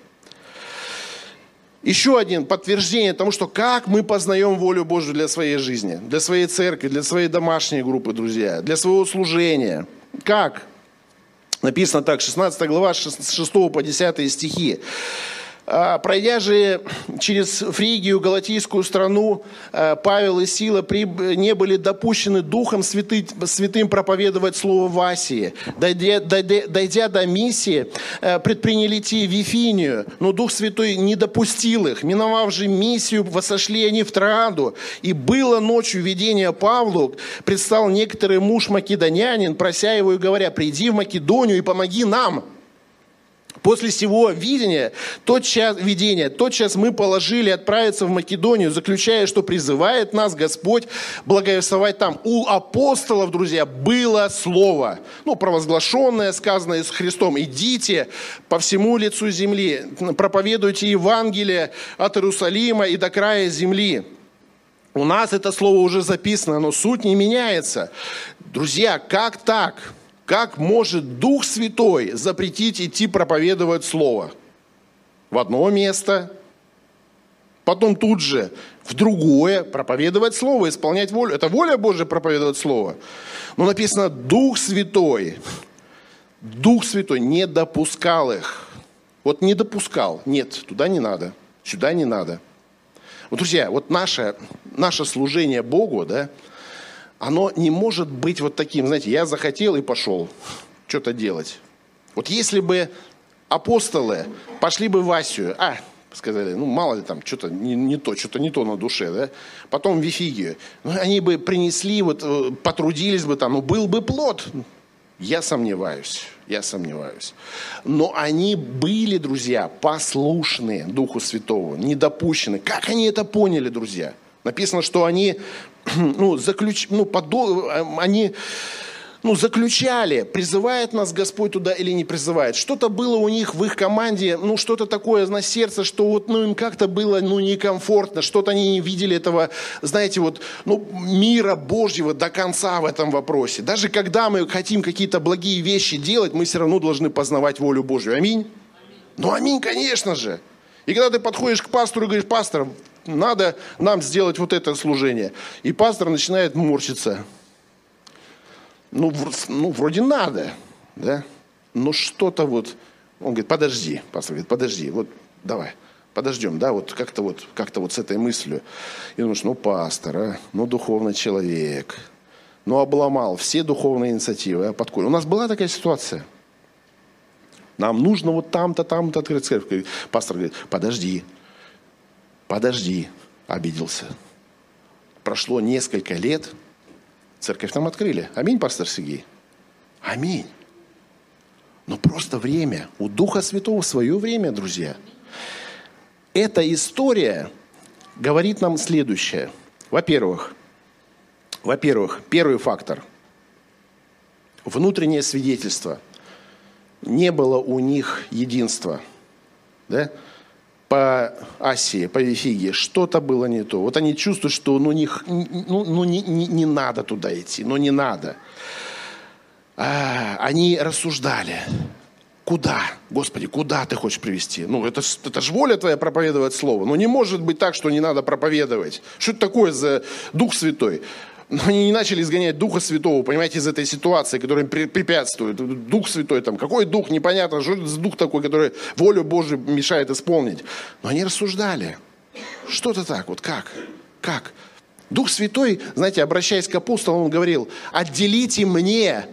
A: Еще один подтверждение тому, что как мы познаем волю Божию для своей жизни, для своей церкви, для своей домашней группы, друзья, для своего служения. Как? Написано так, 16 глава, 6 по 10 стихи. А, пройдя же через Фригию, Галатийскую страну, а, Павел и Сила не были допущены Духом Святым проповедовать Слово в Асии. Дойдя, дойдя, до миссии, а, предприняли идти в Вифинию, но Дух Святой не допустил их. Миновав же миссию, восошли они в Троаду. И было ночью видение Павлу, предстал некоторый муж македонянин, прося его и говоря, приди в Македонию и помоги нам. После всего видения, тот час, видения, тот час мы положили отправиться в Македонию, заключая, что призывает нас Господь благовествовать там. У апостолов, друзья, было слово, ну, провозглашенное, сказанное с Христом. Идите по всему лицу земли, проповедуйте Евангелие от Иерусалима и до края земли. У нас это слово уже записано, но суть не меняется. Друзья, как так? Как может Дух Святой запретить идти проповедовать Слово? В одно место, потом тут же в другое проповедовать Слово, исполнять волю. Это воля Божия проповедовать Слово. Но написано Дух Святой. Дух Святой не допускал их. Вот не допускал. Нет, туда не надо, сюда не надо. Вот, друзья, вот наше, наше служение Богу, да, оно не может быть вот таким, знаете, я захотел и пошел что-то делать. Вот если бы апостолы пошли бы в Асию, а, сказали, ну, мало ли там, что-то не, не то, что-то не то на душе, да, потом в Вифигию, ну, они бы принесли, вот, э, потрудились бы там, ну, был бы плод. Я сомневаюсь, я сомневаюсь. Но они были, друзья, послушные Духу Святого, недопущены. Как они это поняли, друзья? Написано, что они ну, заключ, ну, подол, они ну, заключали, призывает нас Господь туда или не призывает. Что-то было у них в их команде, ну, что-то такое на сердце, что вот, ну, им как-то было, ну, некомфортно, что-то они не видели этого, знаете, вот, ну, мира Божьего до конца в этом вопросе. Даже когда мы хотим какие-то благие вещи делать, мы все равно должны познавать волю Божью. Аминь? аминь. Ну, аминь, конечно же. И когда ты подходишь к пастору и говоришь, пастор, надо нам сделать вот это служение. И пастор начинает морщиться. Ну, ну вроде надо, да? Но что-то вот... Он говорит, подожди, пастор говорит, подожди, вот давай, подождем, да, вот как-то вот, как-то вот с этой мыслью. И думаешь, ну, пастор, а, ну, духовный человек, ну, обломал все духовные инициативы, а подколь. У нас была такая ситуация. Нам нужно вот там-то, там-то открыть церковь. Пастор говорит, подожди, подожди, обиделся. Прошло несколько лет, церковь нам открыли. Аминь, пастор Сергей? Аминь. Но просто время. У Духа Святого свое время, друзья. Эта история говорит нам следующее. Во-первых, во-первых, первый фактор. Внутреннее свидетельство. Не было у них единства. Да? По Асии, по Вифиге, что-то было не то. Вот они чувствуют, что ну, них, ну, ну не, не, не надо туда идти, ну не надо. А, они рассуждали. Куда? Господи, куда ты хочешь привести? Ну, это, это же воля твоя проповедовать слово. Ну, не может быть так, что не надо проповедовать. Что это такое за Дух Святой? Но они не начали изгонять Духа Святого, понимаете, из этой ситуации, которая им препятствует. Дух Святой там, какой Дух, непонятно, что это за Дух такой, который волю Божию мешает исполнить. Но они рассуждали. Что-то так, вот как? Как? Дух Святой, знаете, обращаясь к апостолам, он говорил, отделите мне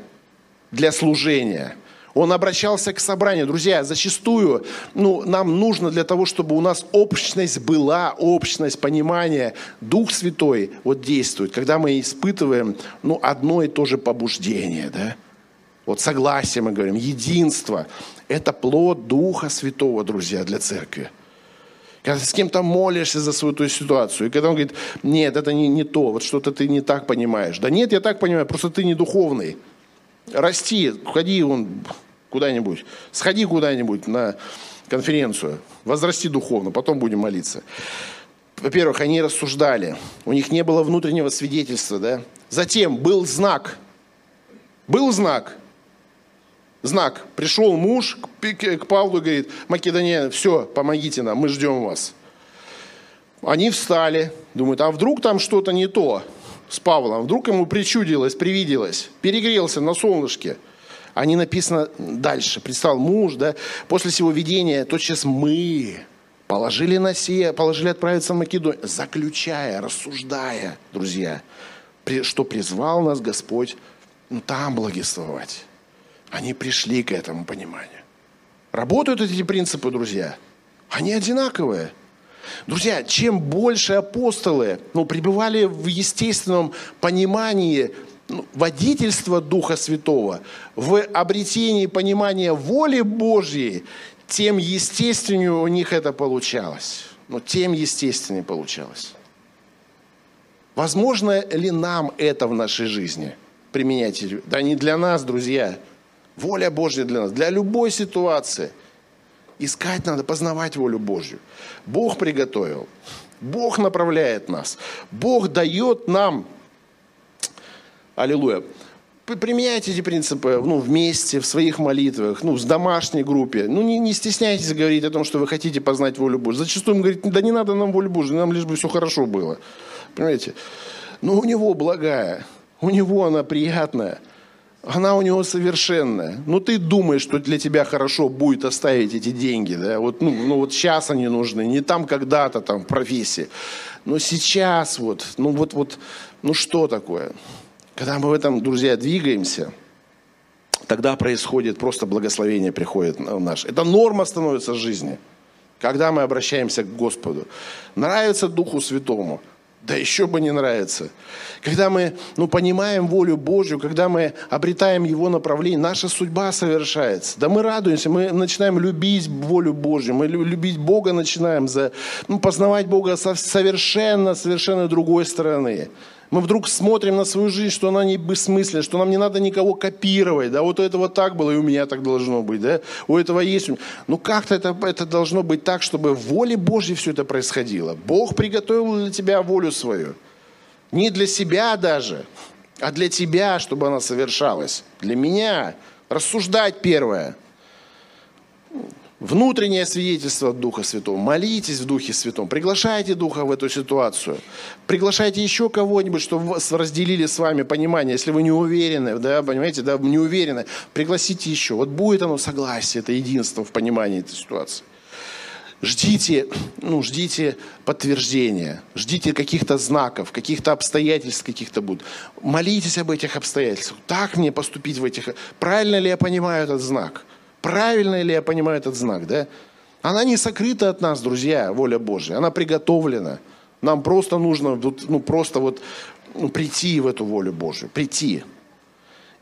A: для служения – он обращался к собранию. Друзья, зачастую ну, нам нужно для того, чтобы у нас общность была, общность, понимание. Дух Святой вот действует, когда мы испытываем ну, одно и то же побуждение. Да? Вот согласие мы говорим, единство. Это плод Духа Святого, друзья, для церкви. Когда ты с кем-то молишься за свою ту ситуацию, и когда он говорит, нет, это не, не то, вот что-то ты не так понимаешь. Да нет, я так понимаю, просто ты не духовный. Расти, ходи он куда-нибудь, сходи куда-нибудь на конференцию, возрасти духовно, потом будем молиться. Во-первых, они рассуждали, у них не было внутреннего свидетельства, да. Затем был знак, был знак, знак. Пришел муж к Павлу и говорит, Македония, все, помогите нам, мы ждем вас. Они встали, думают, а вдруг там что-то не то с Павлом, вдруг ему причудилось, привиделось, перегрелся на солнышке – они написано дальше. Предстал муж, да, после всего видения, тотчас мы положили на сие, положили отправиться в Македонию, заключая, рассуждая, друзья, что призвал нас Господь ну, там благословать. Они пришли к этому пониманию. Работают эти принципы, друзья. Они одинаковые. Друзья, чем больше апостолы ну, пребывали в естественном понимании ну, водительство Духа Святого в обретении понимания воли Божьей, тем естественнее у них это получалось. Но тем естественнее получалось. Возможно ли нам это в нашей жизни применять? Да не для нас, друзья. Воля Божья для нас, для любой ситуации. Искать надо, познавать волю Божью. Бог приготовил. Бог направляет нас. Бог дает нам Аллилуйя. Применяйте эти принципы ну, вместе, в своих молитвах, ну, в домашней группе. Ну, не, не стесняйтесь говорить о том, что вы хотите познать волю Божью. Зачастую он говорит, да не надо нам волю Божью, нам лишь бы все хорошо было. Понимаете? Но у него благая, у него она приятная, она у него совершенная. Ну, ты думаешь, что для тебя хорошо будет оставить эти деньги, да? Вот, ну, ну вот сейчас они нужны, не там когда-то, там, в профессии. Но сейчас вот, ну вот, вот, ну что такое? Когда мы в этом, друзья, двигаемся, тогда происходит просто благословение приходит в наш. Это норма становится жизни, когда мы обращаемся к Господу. Нравится Духу Святому – да еще бы не нравится. Когда мы ну, понимаем волю Божью, когда мы обретаем Его направление, наша судьба совершается. Да мы радуемся, мы начинаем любить волю Божью, мы любить Бога начинаем, за, ну, познавать Бога со совершенно, совершенно другой стороны мы вдруг смотрим на свою жизнь, что она не бессмысленна, что нам не надо никого копировать, да, вот у этого так было, и у меня так должно быть, да, у этого есть. Ну как-то это, это должно быть так, чтобы в воле Божьей все это происходило. Бог приготовил для тебя волю свою. Не для себя даже, а для тебя, чтобы она совершалась. Для меня. Рассуждать первое – внутреннее свидетельство от Духа Святого. Молитесь в Духе Святом. Приглашайте Духа в эту ситуацию. Приглашайте еще кого-нибудь, чтобы разделили с вами понимание. Если вы не уверены, да, понимаете, да, не уверены, пригласите еще. Вот будет оно согласие, это единство в понимании этой ситуации. Ждите, ну, ждите подтверждения, ждите каких-то знаков, каких-то обстоятельств каких-то будут. Молитесь об этих обстоятельствах. Так мне поступить в этих... Правильно ли я понимаю этот знак? Правильно ли я понимаю этот знак, да? Она не сокрыта от нас, друзья, воля Божья. Она приготовлена. Нам просто нужно ну, просто вот ну, прийти в эту волю Божью, прийти.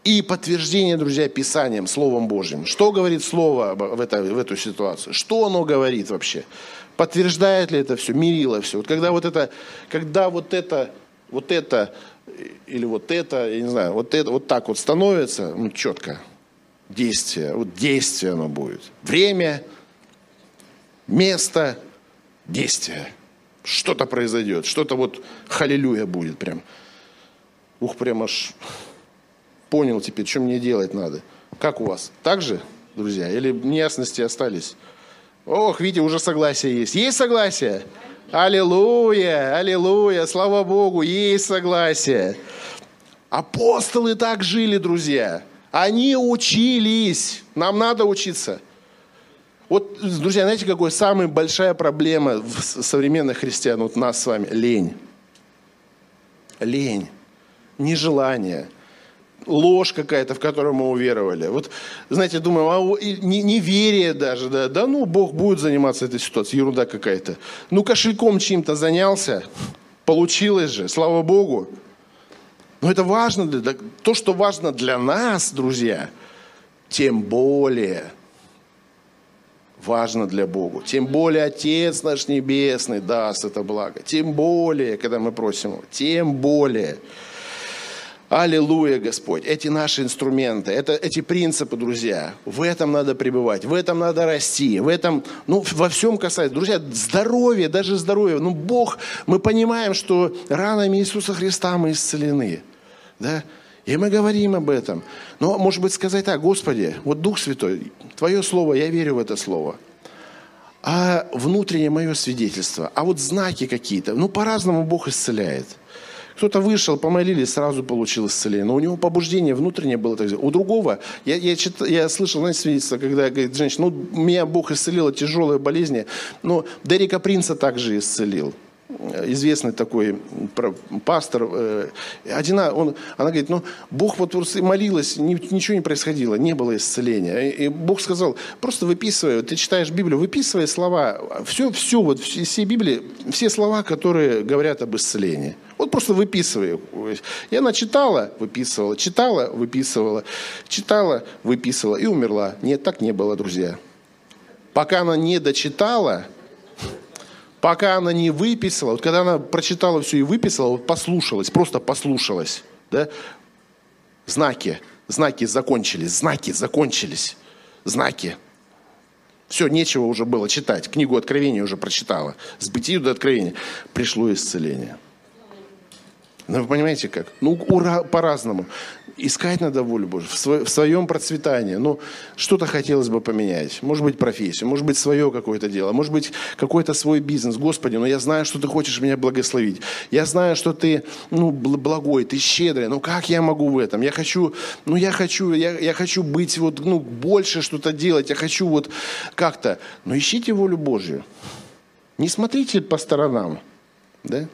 A: и подтверждение, друзья, Писанием, Словом Божьим. Что говорит Слово в, это, в эту ситуацию? Что оно говорит вообще? Подтверждает ли это все? Мирило все? Вот когда вот это, когда вот это, вот это или вот это, я не знаю, вот это вот так вот становится, ну, четко, действие, вот действие оно будет. Время, место, действие. Что-то произойдет, что-то вот халилюя будет прям. Ух, прям аж понял теперь, что мне делать надо. Как у вас? Так же, друзья? Или неясности остались? Ох, видите, уже согласие есть. Есть согласие? Аллилуйя, аллилуйя, слава Богу, есть согласие. Апостолы так жили, друзья. Они учились. Нам надо учиться. Вот, друзья, знаете, какая самая большая проблема в современных христиан, вот нас с вами? Лень. Лень. Нежелание ложь какая-то, в которую мы уверовали. Вот, знаете, думаю, а не, неверие даже, да, да ну, Бог будет заниматься этой ситуацией, ерунда какая-то. Ну, кошельком чем-то занялся, получилось же, слава Богу. Но это важно, для, то, что важно для нас, друзья, тем более важно для Бога. Тем более Отец наш Небесный даст это благо. Тем более, когда мы просим Его, тем более. Аллилуйя, Господь. Эти наши инструменты, это, эти принципы, друзья, в этом надо пребывать, в этом надо расти, в этом, ну, во всем касается. Друзья, здоровье, даже здоровье. Ну, Бог, мы понимаем, что ранами Иисуса Христа мы исцелены. Да? И мы говорим об этом. Но, может быть, сказать так, Господи, вот Дух Святой, Твое Слово, я верю в это Слово. А внутреннее мое свидетельство, а вот знаки какие-то, ну, по-разному Бог исцеляет. Кто-то вышел, помолились, сразу получил исцеление. Но у него побуждение внутреннее было. Так у другого, я, я, чит, я слышал, знаете, свидетельство, когда говорит женщина, ну, меня Бог исцелил от тяжелой болезни, но Дерека Принца также исцелил известный такой пастор, э, один, он, она говорит, ну, Бог вот молилась, ничего не происходило, не было исцеления. И Бог сказал, просто выписывай, ты читаешь Библию, выписывай слова, все, все, вот все Библии, все слова, которые говорят об исцелении. Вот просто выписывай. И она читала, выписывала, читала, выписывала, читала, выписывала и умерла. Нет, так не было, друзья. Пока она не дочитала, пока она не выписала, вот когда она прочитала все и выписала, вот послушалась, просто послушалась, да, знаки, знаки закончились, знаки закончились, знаки. Все, нечего уже было читать. Книгу Откровения уже прочитала. С бытию до Откровения. Пришло исцеление. Ну, вы понимаете как? Ну, ура, по-разному. Искать надо волю Божью в, своем процветании. Ну, что-то хотелось бы поменять. Может быть, профессию, может быть, свое какое-то дело, может быть, какой-то свой бизнес. Господи, но ну, я знаю, что Ты хочешь меня благословить. Я знаю, что Ты, ну, благой, Ты щедрый. Ну, как я могу в этом? Я хочу, ну, я хочу, я, я хочу быть вот, ну, больше что-то делать. Я хочу вот как-то. Но ищите волю Божью. Не смотрите по сторонам, да?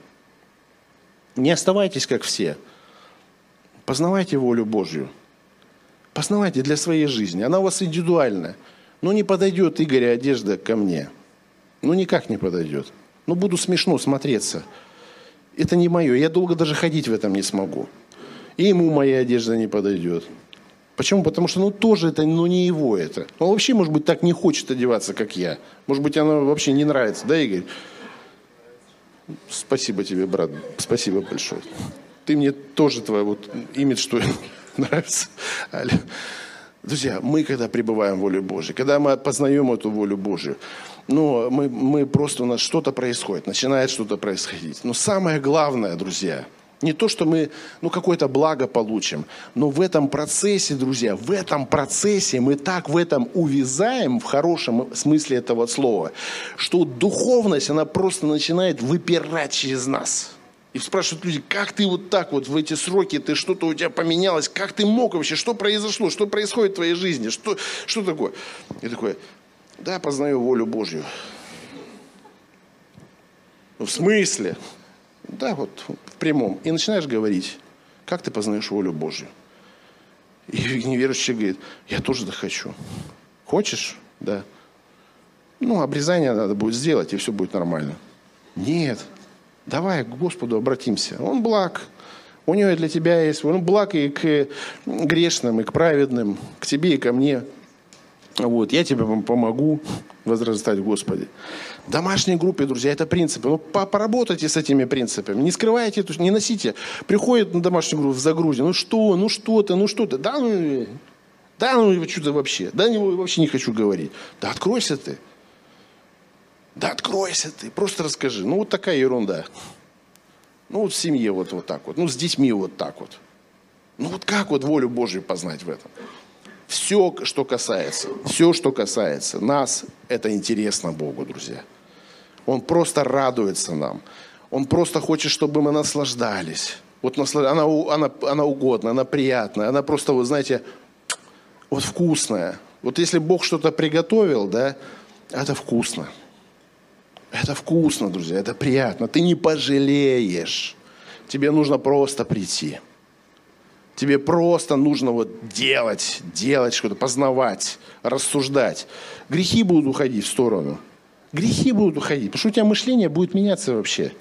A: Не оставайтесь как все. Познавайте волю Божью. Познавайте для своей жизни. Она у вас индивидуальная. Ну, не подойдет Игоря одежда ко мне. Ну, никак не подойдет. Ну, буду смешно смотреться. Это не мое. Я долго даже ходить в этом не смогу. И ему моя одежда не подойдет. Почему? Потому что, ну, тоже это, ну, не его это. Он вообще, может быть, так не хочет одеваться, как я. Может быть, она вообще не нравится, да, Игорь? Спасибо тебе, брат. Спасибо большое. Ты мне тоже твой вот имидж что нравится. Друзья, мы когда пребываем в воле Божьей, когда мы познаем эту волю Божью, ну, мы, мы просто, у нас что-то происходит, начинает что-то происходить. Но самое главное, друзья – не то, что мы ну, какое-то благо получим, но в этом процессе, друзья, в этом процессе мы так в этом увязаем, в хорошем смысле этого слова, что духовность, она просто начинает выпирать через нас. И спрашивают люди, как ты вот так вот в эти сроки, ты что-то у тебя поменялось, как ты мог вообще, что произошло, что происходит в твоей жизни, что, что такое? Я такой, да, познаю волю Божью. Ну, в смысле? Да, вот в прямом. И начинаешь говорить, как ты познаешь волю Божью. И неверующий говорит, я тоже да хочу. Хочешь? Да. Ну, обрезание надо будет сделать, и все будет нормально. Нет. Давай к Господу обратимся. Он благ. У него для тебя есть ну, благ и к грешным, и к праведным, к тебе и ко мне. Вот, я тебе помогу возрастать в Господе. В домашней друзья, это принципы. Ну, поработайте с этими принципами. Не скрывайте, не носите. Приходит на домашнюю группу в загрузе. Ну что, ну что ты, ну что ты. Да, ну, да, ну что ты вообще. Да, не, вообще не хочу говорить. Да откройся ты. Да откройся ты. Просто расскажи. Ну вот такая ерунда. Ну вот в семье вот, вот так вот. Ну с детьми вот так вот. Ну вот как вот волю Божью познать в этом? Все, что касается, все, что касается нас, это интересно Богу, друзья. Он просто радуется нам. Он просто хочет, чтобы мы наслаждались. Вот наслад... она, она, она угодна, она приятная, она просто, вы знаете, вот вкусная. Вот если Бог что-то приготовил, да, это вкусно. Это вкусно, друзья, это приятно. Ты не пожалеешь. Тебе нужно просто прийти. Тебе просто нужно вот делать, делать что-то, познавать, рассуждать. Грехи будут уходить в сторону. Грехи будут уходить, потому что у тебя мышление будет меняться вообще.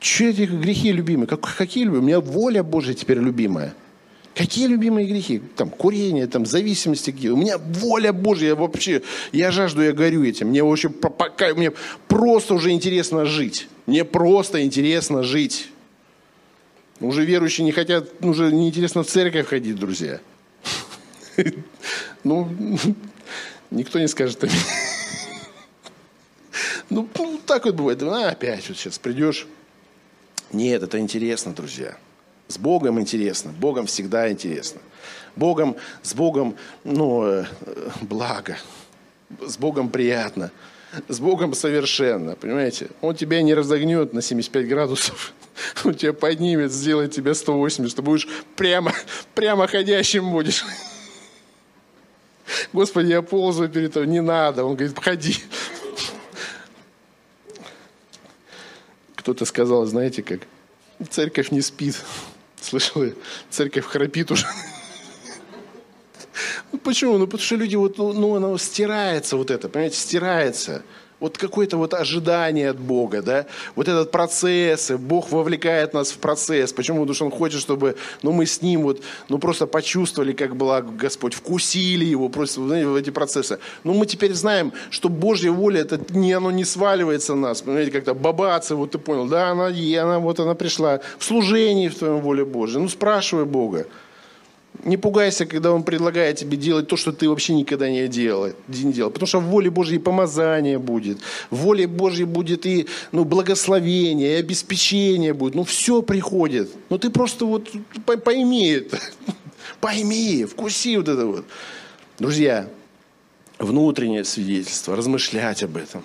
A: Че эти грехи любимые? Как, какие любимые? У меня воля Божья теперь любимая. Какие любимые грехи? Там курение, там зависимости какие. У меня воля Божья, я вообще, я жажду, я горю этим. Мне вообще пока, мне просто уже интересно жить. Мне просто интересно жить. Уже верующие не хотят, уже неинтересно в церковь ходить, друзья. Ну, никто не скажет Ну, ну, так вот бывает. А, опять вот сейчас придешь. Нет, это интересно, друзья. С Богом интересно. Богом всегда интересно. Богом, с Богом, ну, э, благо. С Богом приятно. С Богом совершенно, понимаете? Он тебя не разогнет на 75 градусов. Он тебя поднимет, сделает тебя 180, что будешь прямо, прямо ходящим будешь. Господи, я ползаю перед тобой. Не надо. Он говорит, ходи. Кто-то сказал, знаете как, церковь не спит. Слышал Церковь храпит уже. Ну, почему? Ну, потому что люди, вот, ну, ну, оно стирается вот это, понимаете, стирается. Вот какое-то вот ожидание от Бога, да, вот этот процесс, Бог вовлекает нас в процесс. Почему? Потому что Он хочет, чтобы, ну, мы с Ним вот, ну, просто почувствовали, как была Господь, вкусили Его, просто, знаете, в эти процессы. Ну, мы теперь знаем, что Божья воля, это не, оно не сваливается на нас, понимаете, как-то бабаться, вот ты понял, да, она, и она, вот она пришла в служении в Твоем воле Божьей. Ну, спрашивай Бога. Не пугайся, когда Он предлагает тебе делать то, что ты вообще никогда не делал. Не делал. Потому что в воле Божьей помазание будет. В воле Божьей будет и ну, благословение, и обеспечение будет. Ну, все приходит. Но ты просто вот пойми это. Пойми, вкуси вот это вот. Друзья, внутреннее свидетельство, размышлять об этом.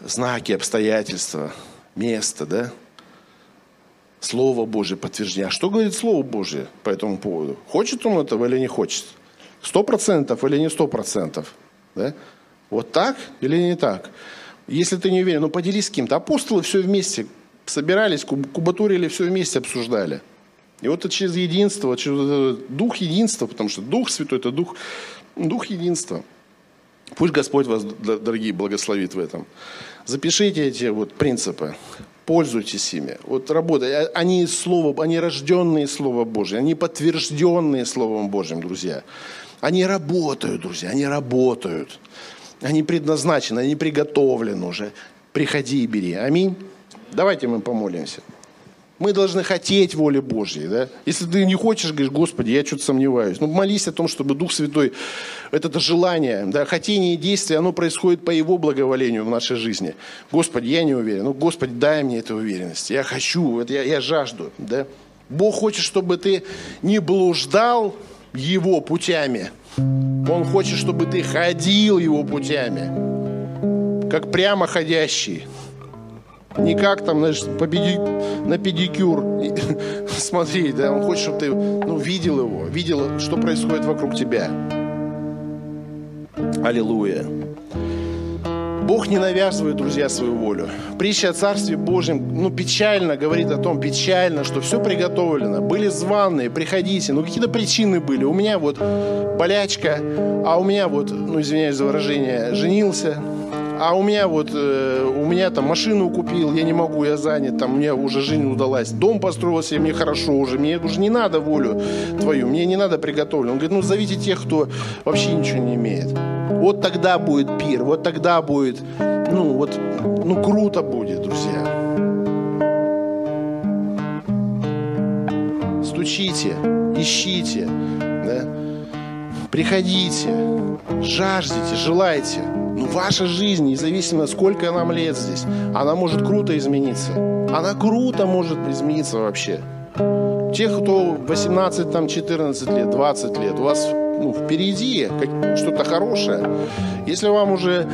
A: Знаки, обстоятельства, место, да? Слово Божье подтверждение. А что говорит Слово Божье по этому поводу? Хочет он этого или не хочет? Сто процентов или не сто процентов? Да? Вот так или не так? Если ты не уверен, ну поделись с кем-то. Апостолы все вместе собирались, кубатурили, все вместе обсуждали. И вот это через единство, через дух единства, потому что Дух Святой – это дух, дух единства. Пусть Господь вас, дорогие, благословит в этом. Запишите эти вот принципы. Пользуйтесь ими. Вот работа. Они слово, они рожденные Словом Божьим, они подтвержденные Словом Божьим, друзья. Они работают, друзья, они работают. Они предназначены, они приготовлены уже. Приходи и бери. Аминь. Давайте мы помолимся. Мы должны хотеть воли Божьей. Да? Если ты не хочешь, говоришь, Господи, я что-то сомневаюсь. Ну, молись о том, чтобы Дух Святой, это желание, да, хотение и действие, оно происходит по Его благоволению в нашей жизни. Господи, я не уверен. Ну, Господи, дай мне эту уверенность. Я хочу, это я, я жажду. Да? Бог хочет, чтобы ты не блуждал Его путями. Он хочет, чтобы ты ходил Его путями, как прямо ходящий. Не как там, знаешь, по педи... на педикюр смотреть, да, он хочет, чтобы ты ну, видел его, видел, что происходит вокруг тебя. Аллилуйя. Бог не навязывает, друзья, свою волю. Притча о Царстве Божьем, ну, печально говорит о том, печально, что все приготовлено. Были званные, приходите. Ну, какие-то причины были. У меня вот болячка, а у меня вот, ну, извиняюсь за выражение, женился, а у меня вот, э, у меня там машину купил, я не могу, я занят, там, мне уже жизнь удалась, дом построился, мне хорошо уже, мне уже не надо волю твою, мне не надо приготовлено. Он говорит, ну зовите тех, кто вообще ничего не имеет. Вот тогда будет пир, вот тогда будет, ну вот, ну круто будет, друзья. Стучите, ищите, да? приходите, жаждите, желайте. Ну, ваша жизнь, независимо, сколько нам лет здесь, она может круто измениться. Она круто может измениться вообще. Тех, кто 18, там, 14 лет, 20 лет, у вас ну, впереди что-то хорошее. Если вам уже,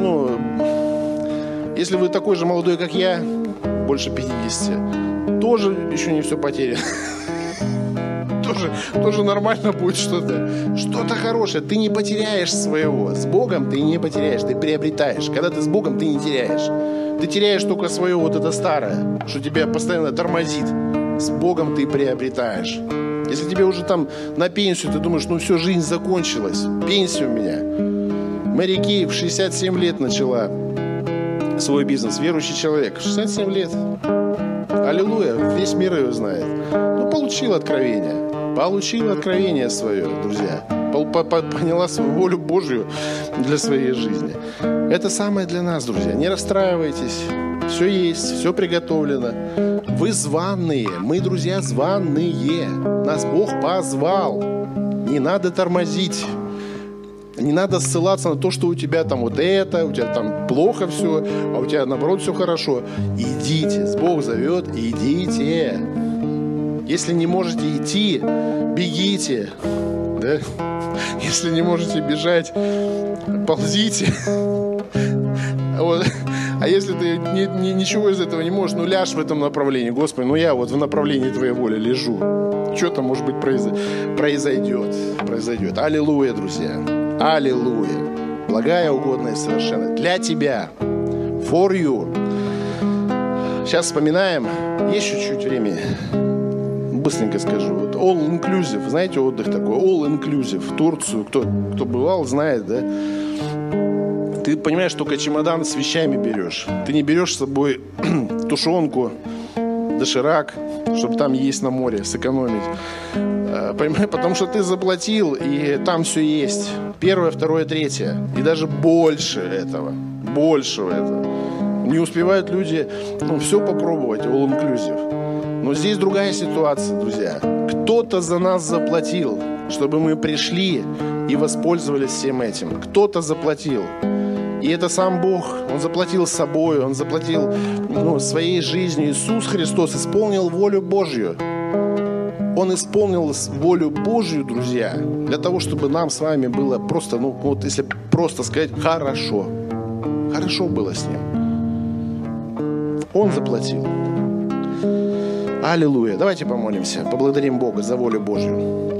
A: ну, если вы такой же молодой, как я, больше 50, тоже еще не все потеряно тоже, тоже нормально будет что-то. Что-то хорошее. Ты не потеряешь своего. С Богом ты не потеряешь, ты приобретаешь. Когда ты с Богом, ты не теряешь. Ты теряешь только свое вот это старое, что тебя постоянно тормозит. С Богом ты приобретаешь. Если тебе уже там на пенсию, ты думаешь, ну все, жизнь закончилась. Пенсия у меня. Мэри Кей в 67 лет начала свой бизнес. Верующий человек. 67 лет. Аллилуйя. Весь мир ее знает. Ну, получил откровение получила откровение свое, друзья, поняла свою волю Божью для своей жизни. Это самое для нас, друзья. Не расстраивайтесь. Все есть, все приготовлено. Вы званные. Мы, друзья, званные. Нас Бог позвал. Не надо тормозить. Не надо ссылаться на то, что у тебя там вот это, у тебя там плохо все, а у тебя наоборот все хорошо. Идите, Бог зовет, идите. Если не можете идти, бегите. Да? Если не можете бежать, ползите. Вот. А если ты ни, ни, ничего из этого не можешь, ну ляжь в этом направлении. Господи, ну я вот в направлении Твоей воли лежу. Что-то, может быть, произойдет. Произойдет. Аллилуйя, друзья. Аллилуйя. Благая, угодная совершенно. Для Тебя. For you. Сейчас вспоминаем. Есть чуть-чуть времени быстренько скажу. Вот all inclusive, знаете, отдых такой, all inclusive. В Турцию, кто, кто бывал, знает, да? Ты понимаешь, только чемодан с вещами берешь. Ты не берешь с собой тушенку, доширак, чтобы там есть на море, сэкономить. А, понимаешь, потому что ты заплатил, и там все есть. Первое, второе, третье. И даже больше этого. Больше этого. Не успевают люди ну, все попробовать, all inclusive. Но здесь другая ситуация, друзья. Кто-то за нас заплатил, чтобы мы пришли и воспользовались всем этим. Кто-то заплатил. И это сам Бог. Он заплатил собой, Он заплатил ну, своей жизнью. Иисус Христос исполнил волю Божью. Он исполнил волю Божью, друзья, для того, чтобы нам с вами было просто, ну вот если просто сказать, хорошо. Хорошо было с Ним. Он заплатил. Аллилуйя. Давайте помолимся. Поблагодарим Бога за волю Божью.